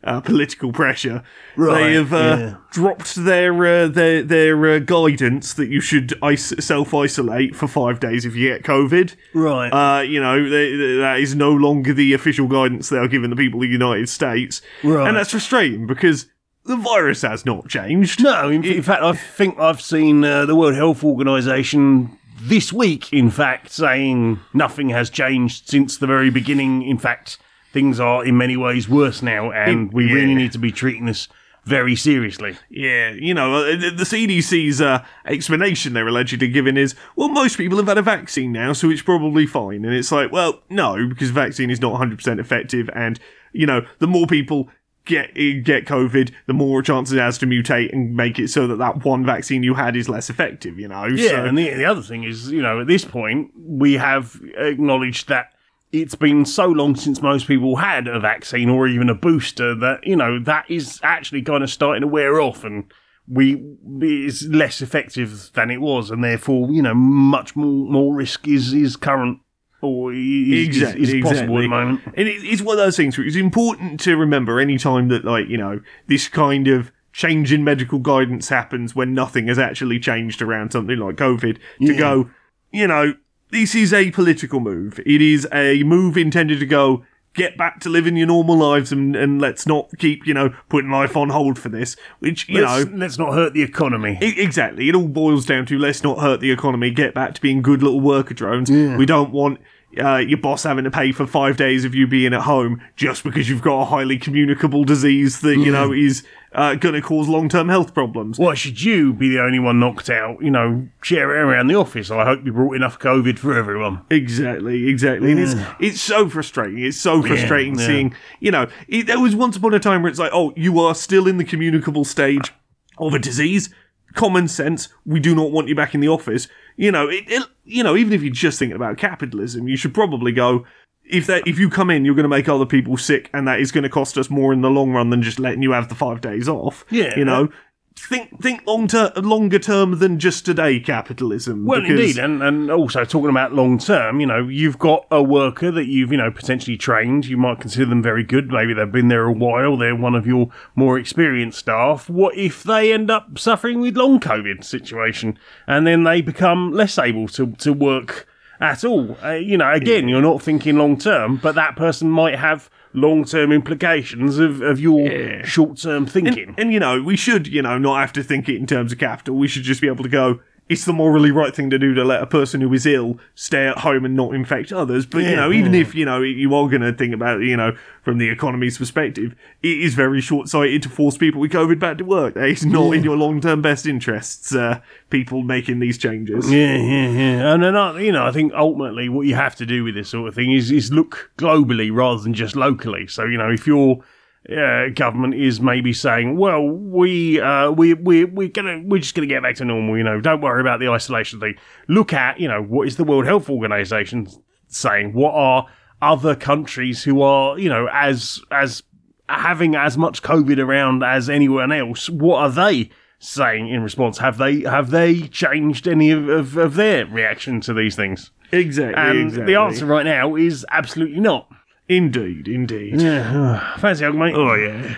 uh, political pressure. Right, they have uh, yeah. dropped their uh, their their uh, guidance that you should is- self isolate for five days if you get COVID. right. Uh, you know, they, they- that is no longer the official guidance they are giving the people of the United States. Right. And that's frustrating because the virus has not changed. No, in, in fact, I think I've seen uh, the World Health Organization this week, in fact, saying nothing has changed since the very beginning. In fact, things are in many ways worse now, and It- we really need to be treating this very seriously. Yeah, you know, uh, the the CDC's uh, explanation they're allegedly giving is, well, most people have had a vaccine now, so it's probably fine. And it's like, well, no, because vaccine is not 100% effective, and, you know, the more people get get COVID, the more chances it has to mutate and make it so that that one vaccine you had is less effective, you know? Yeah, so, and the, the other thing is, you know, at this point, we have acknowledged that it's been so long since most people had a vaccine or even a booster that, you know, that is actually kind of starting to wear off and we is less effective than it was and therefore, you know, much more, more risk is, is current or is, Exactly, is, is possible exactly. at the moment. And it, it's one of those things where it's important to remember any time that, like, you know, this kind of change in medical guidance happens when nothing has actually changed around something like COVID to go, you know, this is a political move. It is a move intended to go, get back to living your normal lives and, and let's not keep, you know, putting life on hold for this, which, you let's, know, let's not hurt the economy. I- Exactly. It all boils down to let's not hurt the economy, get back to being good little worker drones. We don't want uh, your boss having to pay for five days of you being at home just because you've got a highly communicable disease that, you know, is uh, going to cause long term health problems. Why should you be the only one knocked out? You know, share it around the office. I hope you brought enough COVID for everyone. Exactly, exactly. And it's it's so frustrating. It's so frustrating yeah. seeing, you know, it, there was once upon a time where it's like, oh, you are still in the communicable stage of a disease. Common sense. We do not want you back in the office. You know, it, it you know, even if you're just thinking about capitalism, you should probably go. If that if you come in, you're going to make other people sick, and that is going to cost us more in the long run than just letting you have the five days off. Yeah. you know. Think think long ter- longer term than just today capitalism. Well, indeed, and and also talking about long term, you know, you've got a worker that you've you know potentially trained. You might consider them very good. Maybe they've been there a while. They're one of your more experienced staff. What if they end up suffering with long COVID situation, and then they become less able to to work at all? Uh, you know, again, you're not thinking long term, but that person might have long term implications of of your short term thinking. And, and you know, we should, you know, not have to think it in terms of capital. We should just be able to go. It's the morally right thing to do to let a person who is ill stay at home and not infect others. But you know, even if you know you are going to think about you know, from the economy's perspective, it is very short-sighted to force people with COVID back to work. It's not in your long-term best interests. Uh, people making these changes. Yeah, yeah, yeah. And then, I, you know, I think ultimately what you have to do with this sort of thing is, is look globally rather than just locally. So, you know, if your uh, government is maybe saying, well, we, uh, we, we, we're gonna, we're just gonna get back to normal, you know, don't worry about the isolation thing. Look at, you know, what is the World Health Organization saying? What are other countries who are, you know, as, as, having as much COVID around as anyone else, what are they saying in response? Have they have they changed any of, of, of their reaction to these things? Exactly. And exactly. the answer right now is absolutely not. Indeed, indeed. Yeah, fancy hug, mate. Oh yeah.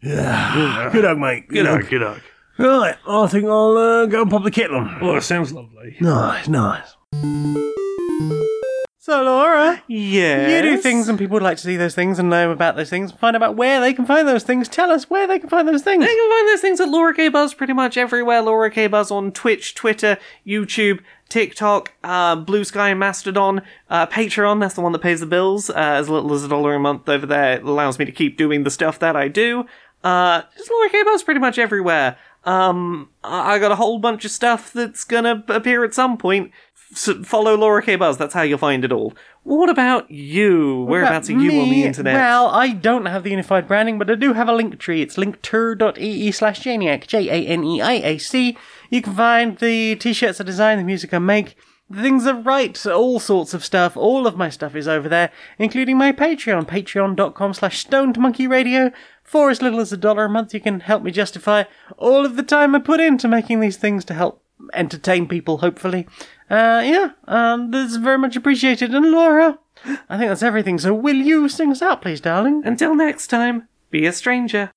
Yeah. Good hug, mate. Good hug. Good luck. Right, I think I'll uh, go and pop the kettle on. Oh, it sounds lovely. Nice, nice. So, Laura, Yeah. you do things and people would like to see those things and know about those things, find out where they can find those things. Tell us where they can find those things. They can find those things at Laura K Buzz pretty much everywhere. Laura K Buzz on Twitch, Twitter, YouTube, TikTok, uh, Blue Sky, Mastodon, uh, Patreon. That's the one that pays the bills. Uh, as little as a dollar a month over there, it allows me to keep doing the stuff that I do. Uh, just Laura K Buzz pretty much everywhere. Um, I I got a whole bunch of stuff that's gonna appear at some point. S follow Laura K Buzz. That's how you'll find it all. What about you? Whereabouts are About you on the internet? Well, I don't have the unified branding, but I do have a link tree. It's linktr.ee slash Janiac, J A N E I A C. You can find the t shirts I design, the music I make, the things I write, all sorts of stuff. All of my stuff is over there, including my Patreon, patreon.com slash stoned monkey radio. For as little as a dollar a month, you can help me justify all of the time I put into making these things to help entertain people, hopefully. Uh, yeah, um, that's very much appreciated. And Laura, I think that's everything. So will you sing us out, please, darling? Until next time, be a stranger.